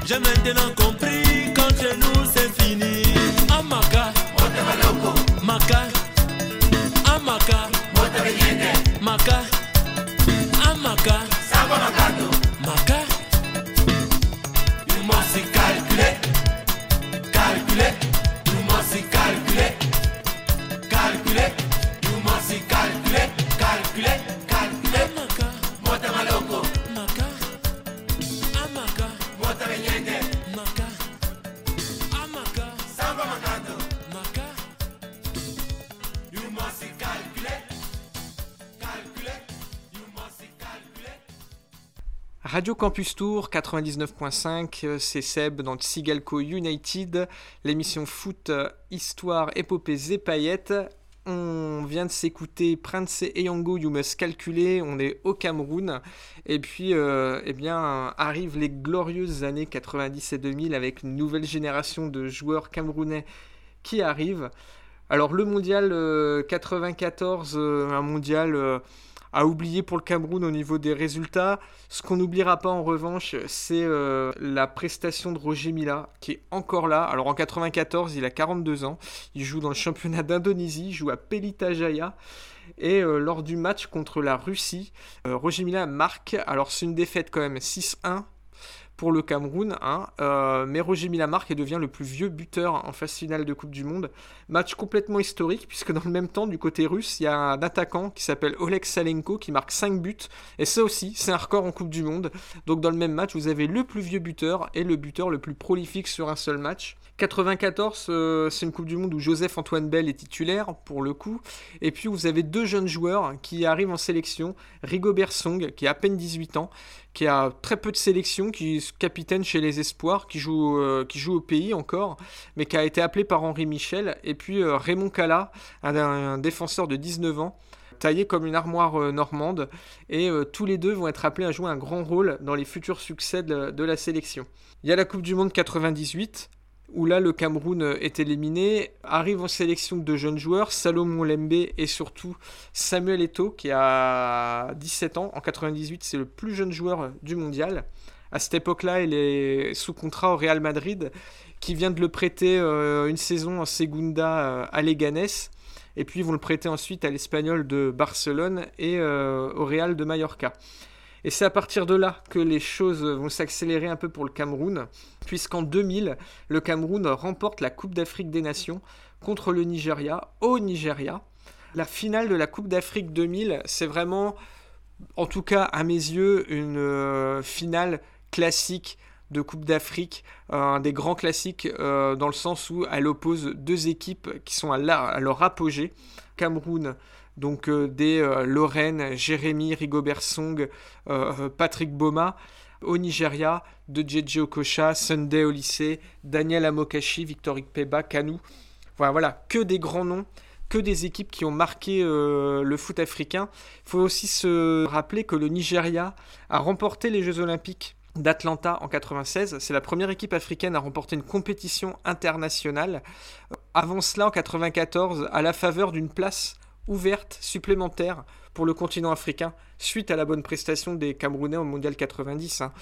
J'ai maintenant compris qu'entre nous c'est fini. Amaka, Maka, Amaka, Maka. Campus Tour 99.5, euh, c'est Seb dans Tsigalco United, l'émission foot, euh, histoire, épopées et paillettes. On vient de s'écouter Prince Eyango, You Must Calculer, on est au Cameroun. Et puis, euh, eh bien, arrivent les glorieuses années 90 et 2000 avec une nouvelle génération de joueurs camerounais qui arrivent. Alors, le mondial euh, 94, euh, un mondial à oublier pour le Cameroun au niveau des résultats. Ce qu'on n'oubliera pas en revanche, c'est euh, la prestation de Roger Mila, qui est encore là. Alors en 94, il a 42 ans. Il joue dans le championnat d'Indonésie, il joue à Pelita Jaya. Et euh, lors du match contre la Russie, euh, Roger Mila marque. Alors c'est une défaite quand même 6-1 pour le Cameroun, hein, euh, mais Roger Mila marque et devient le plus vieux buteur en phase finale de Coupe du Monde. Match complètement historique, puisque dans le même temps, du côté russe, il y a un attaquant qui s'appelle Oleg Salenko qui marque 5 buts, et ça aussi, c'est un record en Coupe du Monde. Donc dans le même match, vous avez le plus vieux buteur et le buteur le plus prolifique sur un seul match. 94, euh, c'est une Coupe du Monde où Joseph Antoine Bell est titulaire pour le coup. Et puis vous avez deux jeunes joueurs qui arrivent en sélection. Rigobert Song, qui a à peine 18 ans, qui a très peu de sélection, qui est capitaine chez les Espoirs, qui joue, euh, qui joue au pays encore, mais qui a été appelé par Henri Michel. Et puis euh, Raymond Cala, un, défenseur de 19 ans taillé comme une armoire normande, et tous les deux vont être appelés à jouer un grand rôle dans les futurs succès de la sélection. Il y a la Coupe du Monde 98, où là le Cameroun euh, est éliminé, arrive en sélection de jeunes joueurs, Salomon Lembe et surtout Samuel Eto'o qui a 17 ans, en 98 c'est le plus jeune joueur du mondial. À cette époque-là, il est sous contrat au Real Madrid, qui vient de le prêter euh, une saison en Segunda euh, à Leganés, et puis ils vont le prêter ensuite à l'Espagnol de Barcelone et euh, au Real de Mallorca. Et c'est à partir de là que les choses vont s'accélérer un peu pour le Cameroun, puisqu'en 2000, le Cameroun remporte la Coupe d'Afrique des Nations contre le Nigeria, au Nigeria. La finale de la Coupe d'Afrique 2000, c'est vraiment, en tout cas à mes yeux, une euh, finale classique de Coupe d'Afrique, euh, un des grands classiques euh, dans le sens où elle oppose deux équipes qui sont à, leur apogée. Cameroun, donc euh, des euh, Lorraine, Jérémy, Rigobert Song, euh, Patrick Boma. Au Nigeria, de JJ Okocha, Sunday au lycée, Daniel Amokachi, Victor Ikpeba, Kanu. Voilà, que des grands noms, que des équipes qui ont marqué le foot africain. Il faut aussi se rappeler que le Nigeria a remporté les Jeux Olympiques d'Atlanta en 96. C'est la première équipe africaine à remporter une compétition internationale. Avant cela, en 94, à la faveur d'une place ouverte supplémentaire pour le continent africain suite à la bonne prestation des Camerounais au Mondial 90. hein.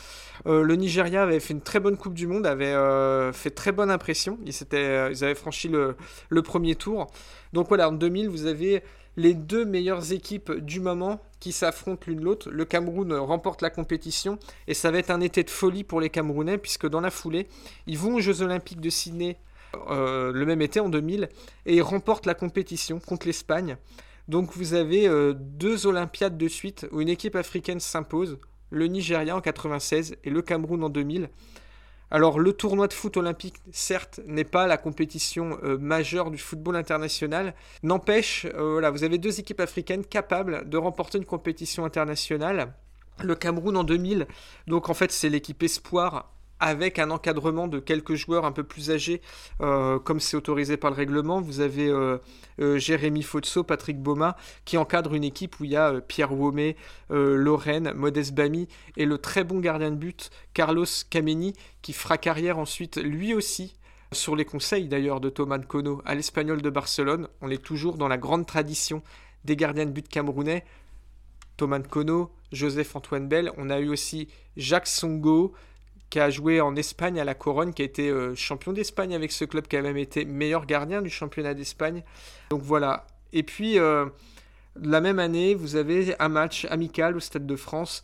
Euh, le Nigeria avait fait une très bonne Coupe du Monde, avait euh, fait très bonne impression. Ils, s'étaient- euh, ils avaient franchi le, le premier tour. Donc voilà, en 2000, vous avez les deux meilleures équipes du moment qui s'affrontent l'une l'autre. Le Cameroun remporte la compétition et ça va être un été de folie pour les Camerounais puisque dans la foulée, ils vont aux Jeux Olympiques de Sydney euh, le même été en 2000 et ils remportent la compétition contre l'Espagne. Donc vous avez euh, deux Olympiades de suite où une équipe africaine s'impose, le Nigeria en 96 et le Cameroun en 2000. Alors le tournoi de foot olympique, certes, n'est pas la compétition euh, majeure du football international. N'empêche, voilà, vous avez deux équipes africaines capables de remporter une compétition internationale. Le Cameroun en 2000, donc en fait c'est l'équipe espoir avec un encadrement de quelques joueurs un peu plus âgés, euh, comme c'est autorisé par le règlement. Vous avez euh, euh, Jérémy Fotso, Patrick Boma, qui encadre une équipe où il y a Pierre Womé, Lorraine, Modeste Bami et le très bon gardien de but Carlos Kameni, qui fera carrière ensuite lui aussi sur les conseils d'ailleurs de Thomas Kono à l'Espagnol de Barcelone. On est toujours dans la grande tradition des gardiens de but camerounais. Thomas Kono, Joseph Antoine Bell. On a eu aussi Jacques Songo, qui a joué en Espagne à la Corogne, qui a été euh, champion d'Espagne avec ce club, qui a même été meilleur gardien du championnat d'Espagne. Donc voilà. Et puis, euh, la même année, vous avez un match amical au Stade de France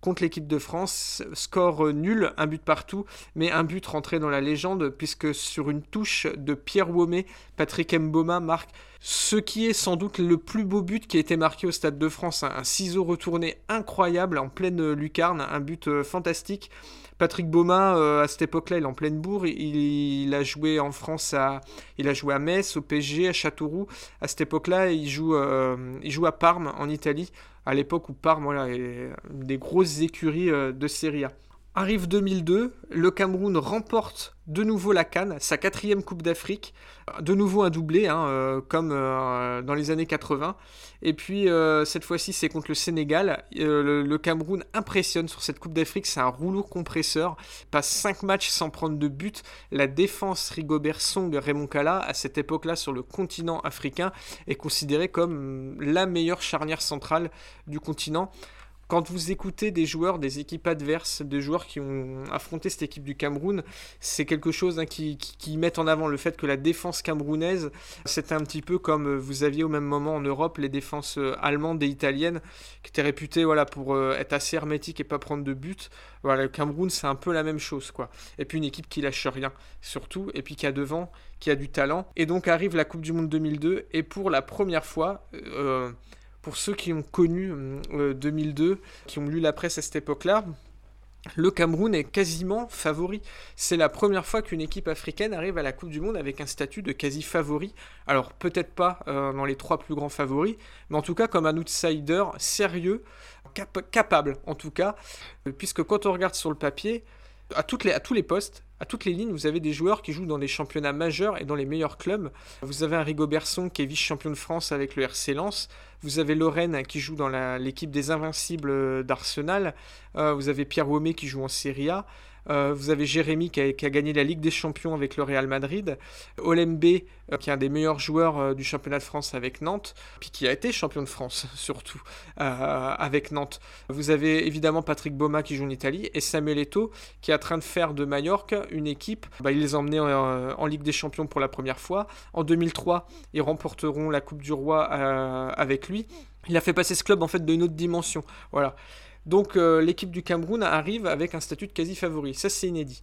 contre l'équipe de France. Score euh, nul, un but partout, mais un but rentré dans la légende, puisque sur une touche de Pierre Womé, Patrick Mboma marque ce qui est sans doute le plus beau but qui a été marqué au Stade de France. Un, ciseau retourné incroyable en pleine lucarne, un but fantastique. Patrick Bauma, euh, à cette époque-là, il est en pleine bourre. Il, a joué en France, à, il a joué à Metz, au PSG, à Châteauroux. À cette époque-là, il, joue, euh, il joue à Parme, en Italie, à l'époque où Parme voilà, est des grosses écuries euh, de Serie A. Arrive 2002, le Cameroun remporte de nouveau la Cannes, sa quatrième Coupe d'Afrique, de nouveau un doublé, hein, euh, comme euh, dans les années 80. Et puis euh, cette fois-ci c'est contre le Sénégal. Le, le Cameroun impressionne sur cette Coupe d'Afrique, c'est un rouleau compresseur, passe 5 matchs sans prendre de but. La défense Rigobert Song, Raymond Kala, à cette époque-là sur le continent africain, est considérée comme la meilleure charnière centrale du continent quand vous écoutez des joueurs des équipes adverses, des joueurs qui ont affronté cette équipe du Cameroun, c'est quelque chose hein, qui, met en avant le fait que la défense camerounaise, c'était un petit peu comme euh, vous aviez au même moment en Europe les défenses euh, allemandes et italiennes, qui étaient réputées voilà, pour euh, être assez hermétiques et pas prendre de but. Voilà, le Cameroun, c'est un peu la même chose. quoi. Et puis une équipe qui lâche rien, surtout, et puis qui a devant, qui a du talent. Et donc arrive la Coupe du Monde 2002, et pour la première fois... pour ceux qui ont connu euh, 2002, qui ont lu la presse à cette époque-là, le Cameroun est quasiment favori. C'est la première fois qu'une équipe africaine arrive à la Coupe du Monde avec un statut de quasi favori. Alors peut-être pas euh, dans les trois plus grands favoris, mais en tout cas comme un outsider sérieux, cap capable en tout cas, euh, puisque quand on regarde sur le papier, à tous les postes, à toutes les lignes, vous avez des joueurs qui jouent dans des championnats majeurs et dans les meilleurs clubs. Vous avez un Rigo Berson qui est vice-champion de France avec le RC Lens. Vous avez Lorraine qui joue dans l'équipe des Invincibles d'Arsenal. Euh, vous avez Pierre Womé qui joue en Serie A. Euh, vous avez Jérémy qui a, gagné la Ligue des Champions avec le Real Madrid. Olembe euh, qui est un des meilleurs joueurs euh, du championnat de France avec Nantes. Puis qui a été champion de France *laughs* surtout avec Nantes. Vous avez évidemment Patrick Boma qui joue en Italie. Et Samuel Eto'o qui est en train de faire de Mallorca une équipe. Bah, il les a emmenés en, en, Ligue des Champions pour la première fois. En 2003, ils remporteront la Coupe du Roi avec lui. Il a fait passer ce club en fait d'une autre dimension. Voilà. Donc euh, l'équipe du Cameroun arrive avec un statut de quasi favori. Ça c'est inédit.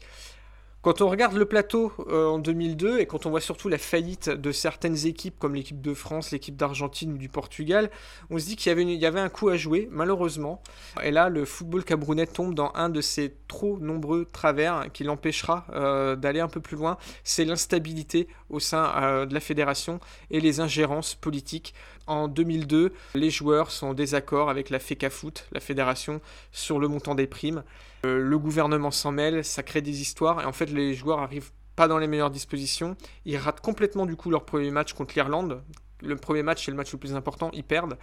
Quand on regarde le plateau euh, en 2002 et quand on voit surtout la faillite de certaines équipes comme l'équipe de France, l'équipe d'Argentine ou du Portugal, on se dit qu'il y, avait un coup à jouer, malheureusement. Et là, le football camerounais tombe dans un de ces trop nombreux travers qui l'empêchera euh, d'aller un peu plus loin. C'est l'instabilité au sein euh, de la fédération et les ingérences politiques. En 2002, les joueurs sont en désaccord avec la FECAFOOT, la fédération, sur le montant des primes. Euh, le gouvernement s'en mêle, ça crée des histoires, et en fait les joueurs arrivent pas dans les meilleures dispositions. Ils ratent complètement du coup leur premier match contre l'Irlande. Le premier match, c'est le match le plus important, ils perdent.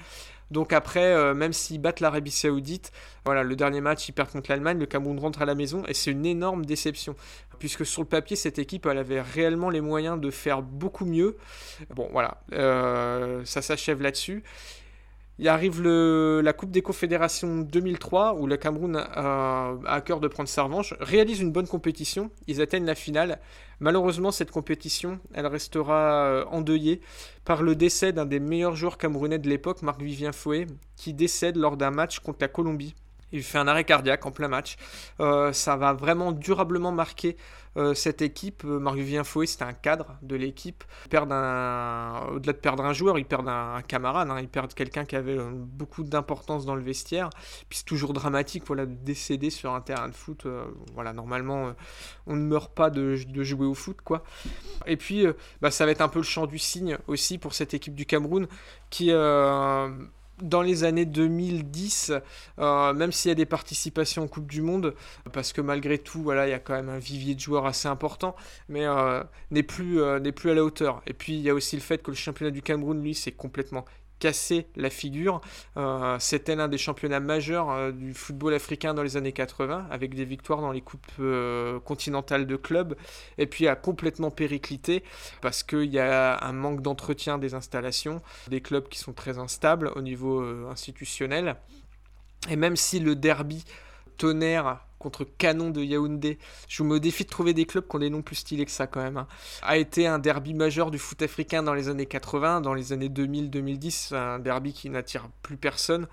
Donc après, euh, même s'ils battent l'Arabie Saoudite, voilà, le dernier match, ils perdent contre l'Allemagne, le Cameroun rentre à la maison, et c'est une énorme déception. Puisque sur le papier, cette équipe, elle avait réellement les moyens de faire beaucoup mieux. Bon, voilà, euh, ça s'achève là-dessus. Il arrive la Coupe des Confédérations 2003 où le Cameroun a, à cœur de prendre sa revanche, réalise une bonne compétition, ils atteignent la finale. Malheureusement, cette compétition, elle restera endeuillée par le décès d'un des meilleurs joueurs camerounais de l'époque, Marc-Vivien Fouet, qui décède lors d'un match contre la Colombie. Il fait un arrêt cardiaque en plein match. Euh, ça va vraiment durablement marquer euh, cette équipe. Marc-Vivien Fouet, c'était un cadre de l'équipe. Au-delà de perdre un joueur, ils perdent un, camarade. Hein. Ils perdent quelqu'un qui avait euh, beaucoup d'importance dans le vestiaire. Puis c'est toujours dramatique voilà, de décéder sur un terrain de foot. Euh, voilà, normalement, euh, on ne meurt pas de, de, jouer au foot. quoi. Et puis, bah, ça va être un peu le champ du signe aussi pour cette équipe du Cameroun qui dans les années 2010, euh, même s'il y a des participations en Coupe du Monde, parce que malgré tout, voilà, il y a quand même un vivier de joueurs assez important, mais euh, n'est plus, euh, n'est plus à la hauteur. Et puis il y a aussi le fait que le championnat du Cameroun, lui, c'est complètement cassé la figure. Euh, C'était l'un des championnats majeurs euh, du football africain dans les années 80, avec des victoires dans les coupes euh, continentales de clubs, et puis a complètement périclité parce qu'il y a un manque d'entretien des installations, des clubs qui sont très instables au niveau institutionnel. Et même si le derby tonnerre contre Canon de Yaoundé. Je me défie de trouver des clubs qui ont des noms plus stylés que ça quand même. Hein. A été un derby majeur du foot africain dans les années 80, dans les années 2000-2010, un derby qui n'attire plus personne.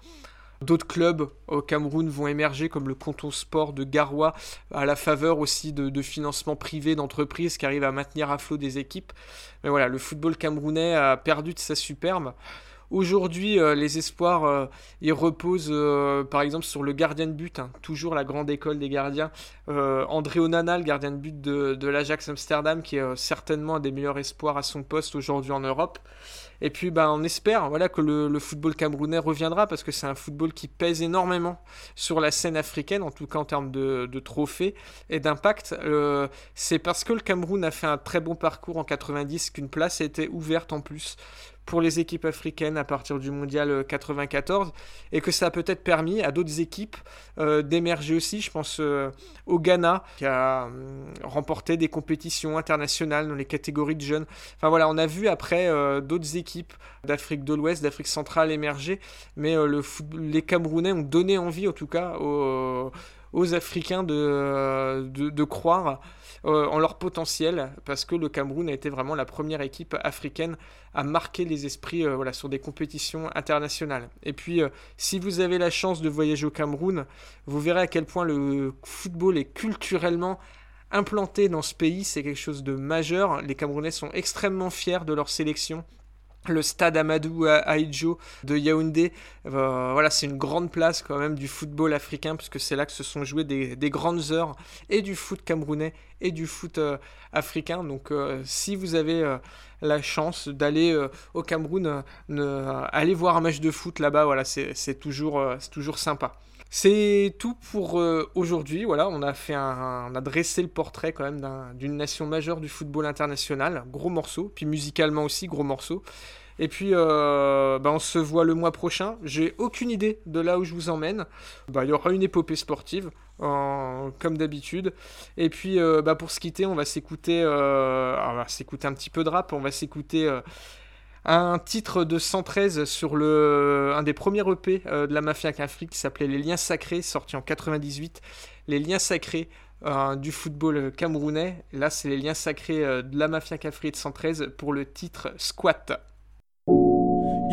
D'autres clubs au Cameroun vont émerger comme le Canton Sport de Garoua, à la faveur aussi de, de financements privés d'entreprises qui arrivent à maintenir à flot des équipes. Mais voilà, le football camerounais a perdu de sa superbe. Aujourd'hui, euh, les espoirs, euh, reposent euh, par exemple sur le gardien de but, hein, toujours la grande école des gardiens, André Onana, le gardien de but de, l'Ajax Amsterdam, qui est certainement un des meilleurs espoirs à son poste aujourd'hui en Europe. Et puis, bah, on espère voilà, que le, football camerounais reviendra parce que c'est un football qui pèse énormément sur la scène africaine, en tout cas en termes de, trophées et d'impact. C'est parce que le Cameroun a fait un très bon parcours en 90 qu'une place a été ouverte en plus pour les équipes africaines à partir du mondial euh, 94 et que ça a peut-être permis à d'autres équipes euh, d'émerger aussi. Je pense euh, au Ghana qui a remporté des compétitions internationales dans les catégories de jeunes. Enfin voilà, on a vu après euh, d'autres équipes d'Afrique de l'Ouest, d'Afrique centrale émerger, mais euh, les Camerounais ont donné envie en tout cas aux, Africains de croire euh, en leur potentiel parce que le Cameroun a été vraiment la première équipe africaine à marquer les esprits euh, sur des compétitions internationales. Et puis, euh, si vous avez la chance de voyager au Cameroun, vous verrez à quel point le football est culturellement implanté dans ce pays. C'est quelque chose de majeur. Les Camerounais sont extrêmement fiers de leur sélection. Le stade Amadou Ahidjo de Yaoundé, euh, voilà, c'est une grande place quand même du football africain, puisque c'est là que se sont jouées des, des grandes heures et du foot camerounais et du foot euh, africain. Donc, euh, si vous avez la chance d'aller au Cameroun, aller voir un match de foot là-bas, voilà, c'est toujours, c'est toujours sympa. C'est tout pour euh, aujourd'hui. Voilà, on a fait a dressé le portrait quand même d'un- d'une nation majeure du football international, gros morceau, puis musicalement aussi gros morceau. Et puis, euh, bah, on se voit le mois prochain. J'ai aucune idée de là où je vous emmène. Bah, il y aura une épopée sportive, comme d'habitude. Et puis, euh, bah, pour se quitter, on va s'écouter, on va s'écouter un petit peu de rap. On va s'écouter un titre de 113 sur le, un des premiers EP euh, de la Mafia Afrique qui s'appelait Les Liens Sacrés, sorti en 98. Les Liens Sacrés euh, du football camerounais. Là, c'est les Liens Sacrés euh, de la Mafia Afrique de 113 pour le titre Squat.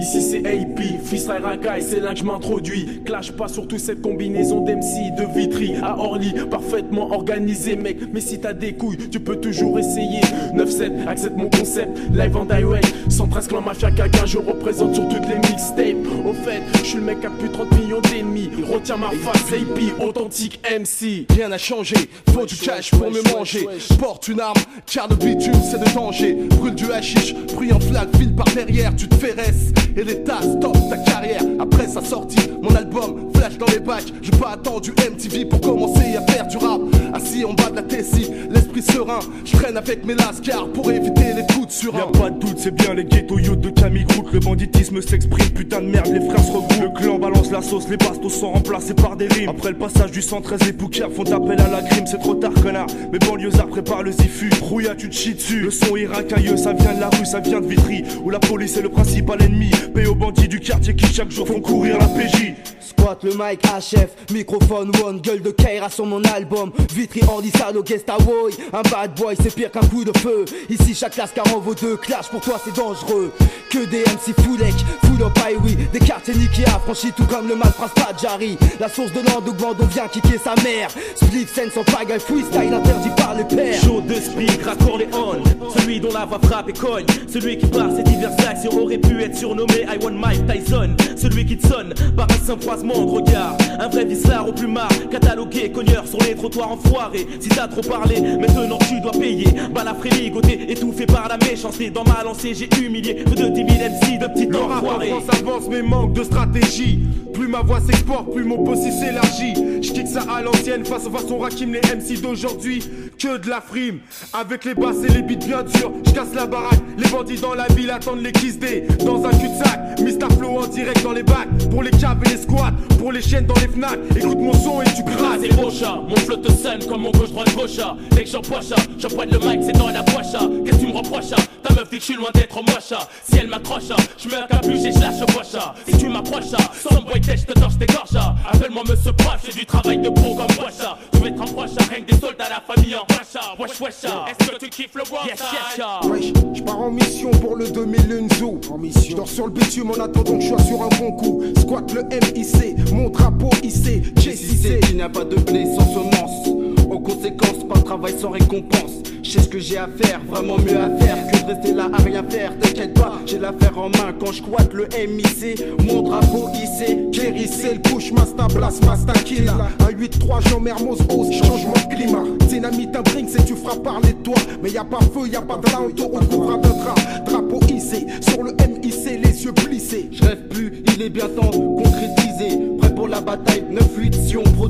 Ici c'est AP, freestyle racaille, c'est là que je m'introduis. Clash pas surtout cette combinaison d'MC, de Vitry à Orly, parfaitement organisé, mec. Mais si t'as des couilles, tu peux toujours essayer. 9-7, accepte mon concept, live en direct. 113 clan mafia caca, je représente sur toutes les mixtapes. Au fait, je suis le mec à plus de 30 millions d'ennemis. Retiens ma face, AP, authentique MC. Rien n'a changé, faut du cash pour me manger. Porte une arme, car le bitume c'est de danger. Brûle du hashish, brille en flaque, file par derrière, tu te ferresses. Et les tasses stop ta carrière. Après sa sortie, mon album flash dans les bacs. J'ai pas attendu MTV pour commencer à faire du rap. Assis en bas de la Tessie, l'esprit serein. Je traîne avec mes lascars pour éviter les coups de sur Y'a pas de doute, c'est bien les ghetto youths de Camille Groot. Le banditisme s'exprime, putain de merde, les frères se regroupent. Le clan balance la sauce, les bastos sont remplacés par des rimes. Après le passage du 113, les poucars font appel à la crime, c'est trop tard, connard. Mes banlieusards préparent le zifu. Rouilla, tu te chies dessus. Le son est racailleux, ça vient de la rue, ça vient de Vitry. Où la police est le principal ennemi. Paye aux bandits du quartier qui chaque jour font courir la PJ. Squat le mic HF, microphone one, gueule de Kaira sur mon album. Vitry Orly Salo Gesta Woy, un bad boy c'est pire qu'un coup de feu. Ici chaque classe car en vaut deux, clash pour toi c'est dangereux. Que des MC fullek, full up highway, des quartiers niqués affranchis tout comme le malphrase Padjari. La source de l'endouband on vient kicker sa mère. Split sense en pagaille, freestyle interdit par les pères. Chaud de speed, raccord les on Celui dont la voix frappe et cogne Celui qui par ses diverses actions aurait pu être surnommé I want Mike Tyson Celui qui te sonne par un simple croisement de regard Un vrai vislard au plumard Catalogué, cogneur sur les trottoirs enfoirés. Si t'as trop parlé, maintenant tu dois payer. Balafré ligoté, étouffé par la méchanceté. Dans ma lancée j'ai humilié Peu de 10 000 MC de petits enfoirés France avance mais manque de stratégie Plus ma voix s'exporte, plus mon possi s'élargit. Je kick ça à l'ancienne face aux façons Rakim les MC d'aujourd'hui. Que de la frime Avec les basses et les beats bien durs. Je casse la baraque Les bandits dans la ville attendent les kiss Dans un cul-de-sac. Mister Flow en direct dans les bacs Pour les caves et les squats Pour les chiennes dans les fnac Écoute mon son et tu Ah grasses c'est Rocha, mon flow te sonne comme mon gauche droite gaucha Dès que j'empoche, je pointe le mic, c'est dans la poche Qu'est-ce que tu me reproches Ta meuf dit que je suis loin d'être moche Si elle m'accroche, je mets un capuche et je lâche poche Si tu m'approches, sans je te torche tes gorges Appelle-moi monsieur prof, j'ai du travail de pro comme poche Tu veux être un proche, rien que des soldats, la famille en poche Wesh wesh, est-ce que tu kiffes le bois Yes yes Wesh, je pars en mission pour le 2000 Lunzo. En mission. Je dors sur le bitume en attendant que je sois sur un bon coup. Squat le MIC, mon drapeau cessé qu'il n'y a pas de blé sans semence. En conséquence, pas de travail sans récompense. Sais ce que j'ai à faire, vraiment mieux à faire que de rester là à rien faire. T'inquiète pas, j'ai l'affaire en main quand je squatte le MIC. Mon drapeau hissé, Kérissé, le push, Masta Blast, Masta Killa. Un 8-3, Jean Mermoz, ose, changement de climat. Dynamite, un drink, c'est tu feras parler de toi. Mais y a pas feu, y a pas de là, on te recouvre de drap. Drapeau hissé, sur le MIC, les yeux plissés. Je rêve plus, il est bien temps concrétisé. Prêt pour la bataille, 9-8 si on pro.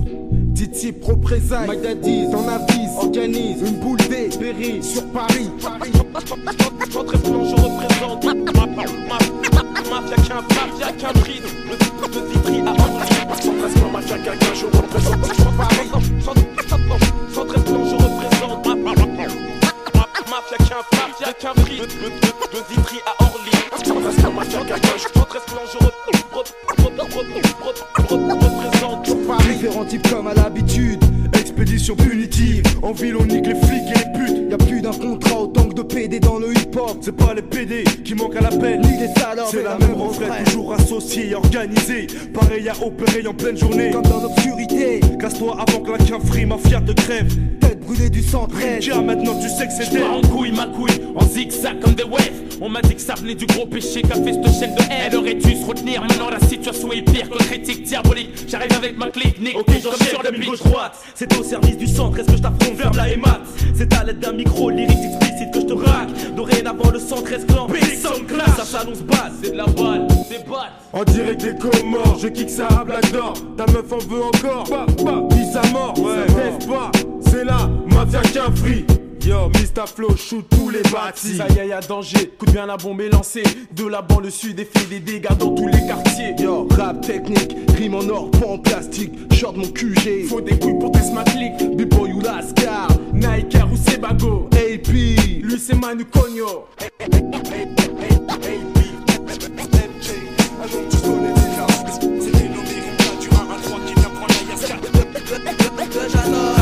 Diti pro présailles, My daddy, t'en avises, organise, une boule D, Berry, sur Paris. J'entre plan, je représente ma, ma, ma, ma, mafia qu'un mafia qu'un prix de vitri à. Centre mafia quelqu'un, je représente Paris. Centre plan, je représente ma, ma, ma, ma, mafia qu'un qu'un prix de, de, de, de vitri à Orly. Représente Paris. différents types comme à l'habitude. Expédition punitive, en ville on nique les flics et les putes. Y a plus d'un contrat autant que de PD dans le hip-hop. C'est pas les PD qui manquent à l'appel. Ni les salopes, C'est et la même refrain, toujours associé et organisé. Pareil à opérer en pleine journée. Comme dans l'obscurité, Casse-toi avant que la quinfrie, mafia te crève. Tête brûlée du 113. Tiens, maintenant tu sais que c'est J'pars en couille, ma couille, en zigzag comme des waves. On m'a dit que ça venait du gros péché qu'a fait cette chaîne de haine. Elle aurait dû se retenir, maintenant la situation est pire que critique diabolique. J'arrive avec ma clique, nique, Ok, sur le gauche droite. C'est au service du centre, est-ce que je t'affronte vers la hémat C'est à l'aide d'un micro lyrique explicite que je te raque. Dorénavant, le centre reste clan. Clash, ça s'annonce basse. C'est de la balle, c'est balle. En direct des Comores, je kick ça à Black. Ta meuf en veut encore. Bah, bah, mort, Ouais. ça teste pas. C'est là, mafia qu'un free. Yo, Mr. Flow, shoot tous les bâtis. Ça y est, y'a danger, coûte bien la bombe est lancée. De la banlieue sud et fait des dégâts dans tous les quartiers. Yo, rap technique, rime en or, pas en plastique. Short mon QG. Faut des couilles pour test ma clique. B-boy ou Lascar. Nike ou Sebago. AP. Lui c'est Manu Cogno. que j'adore.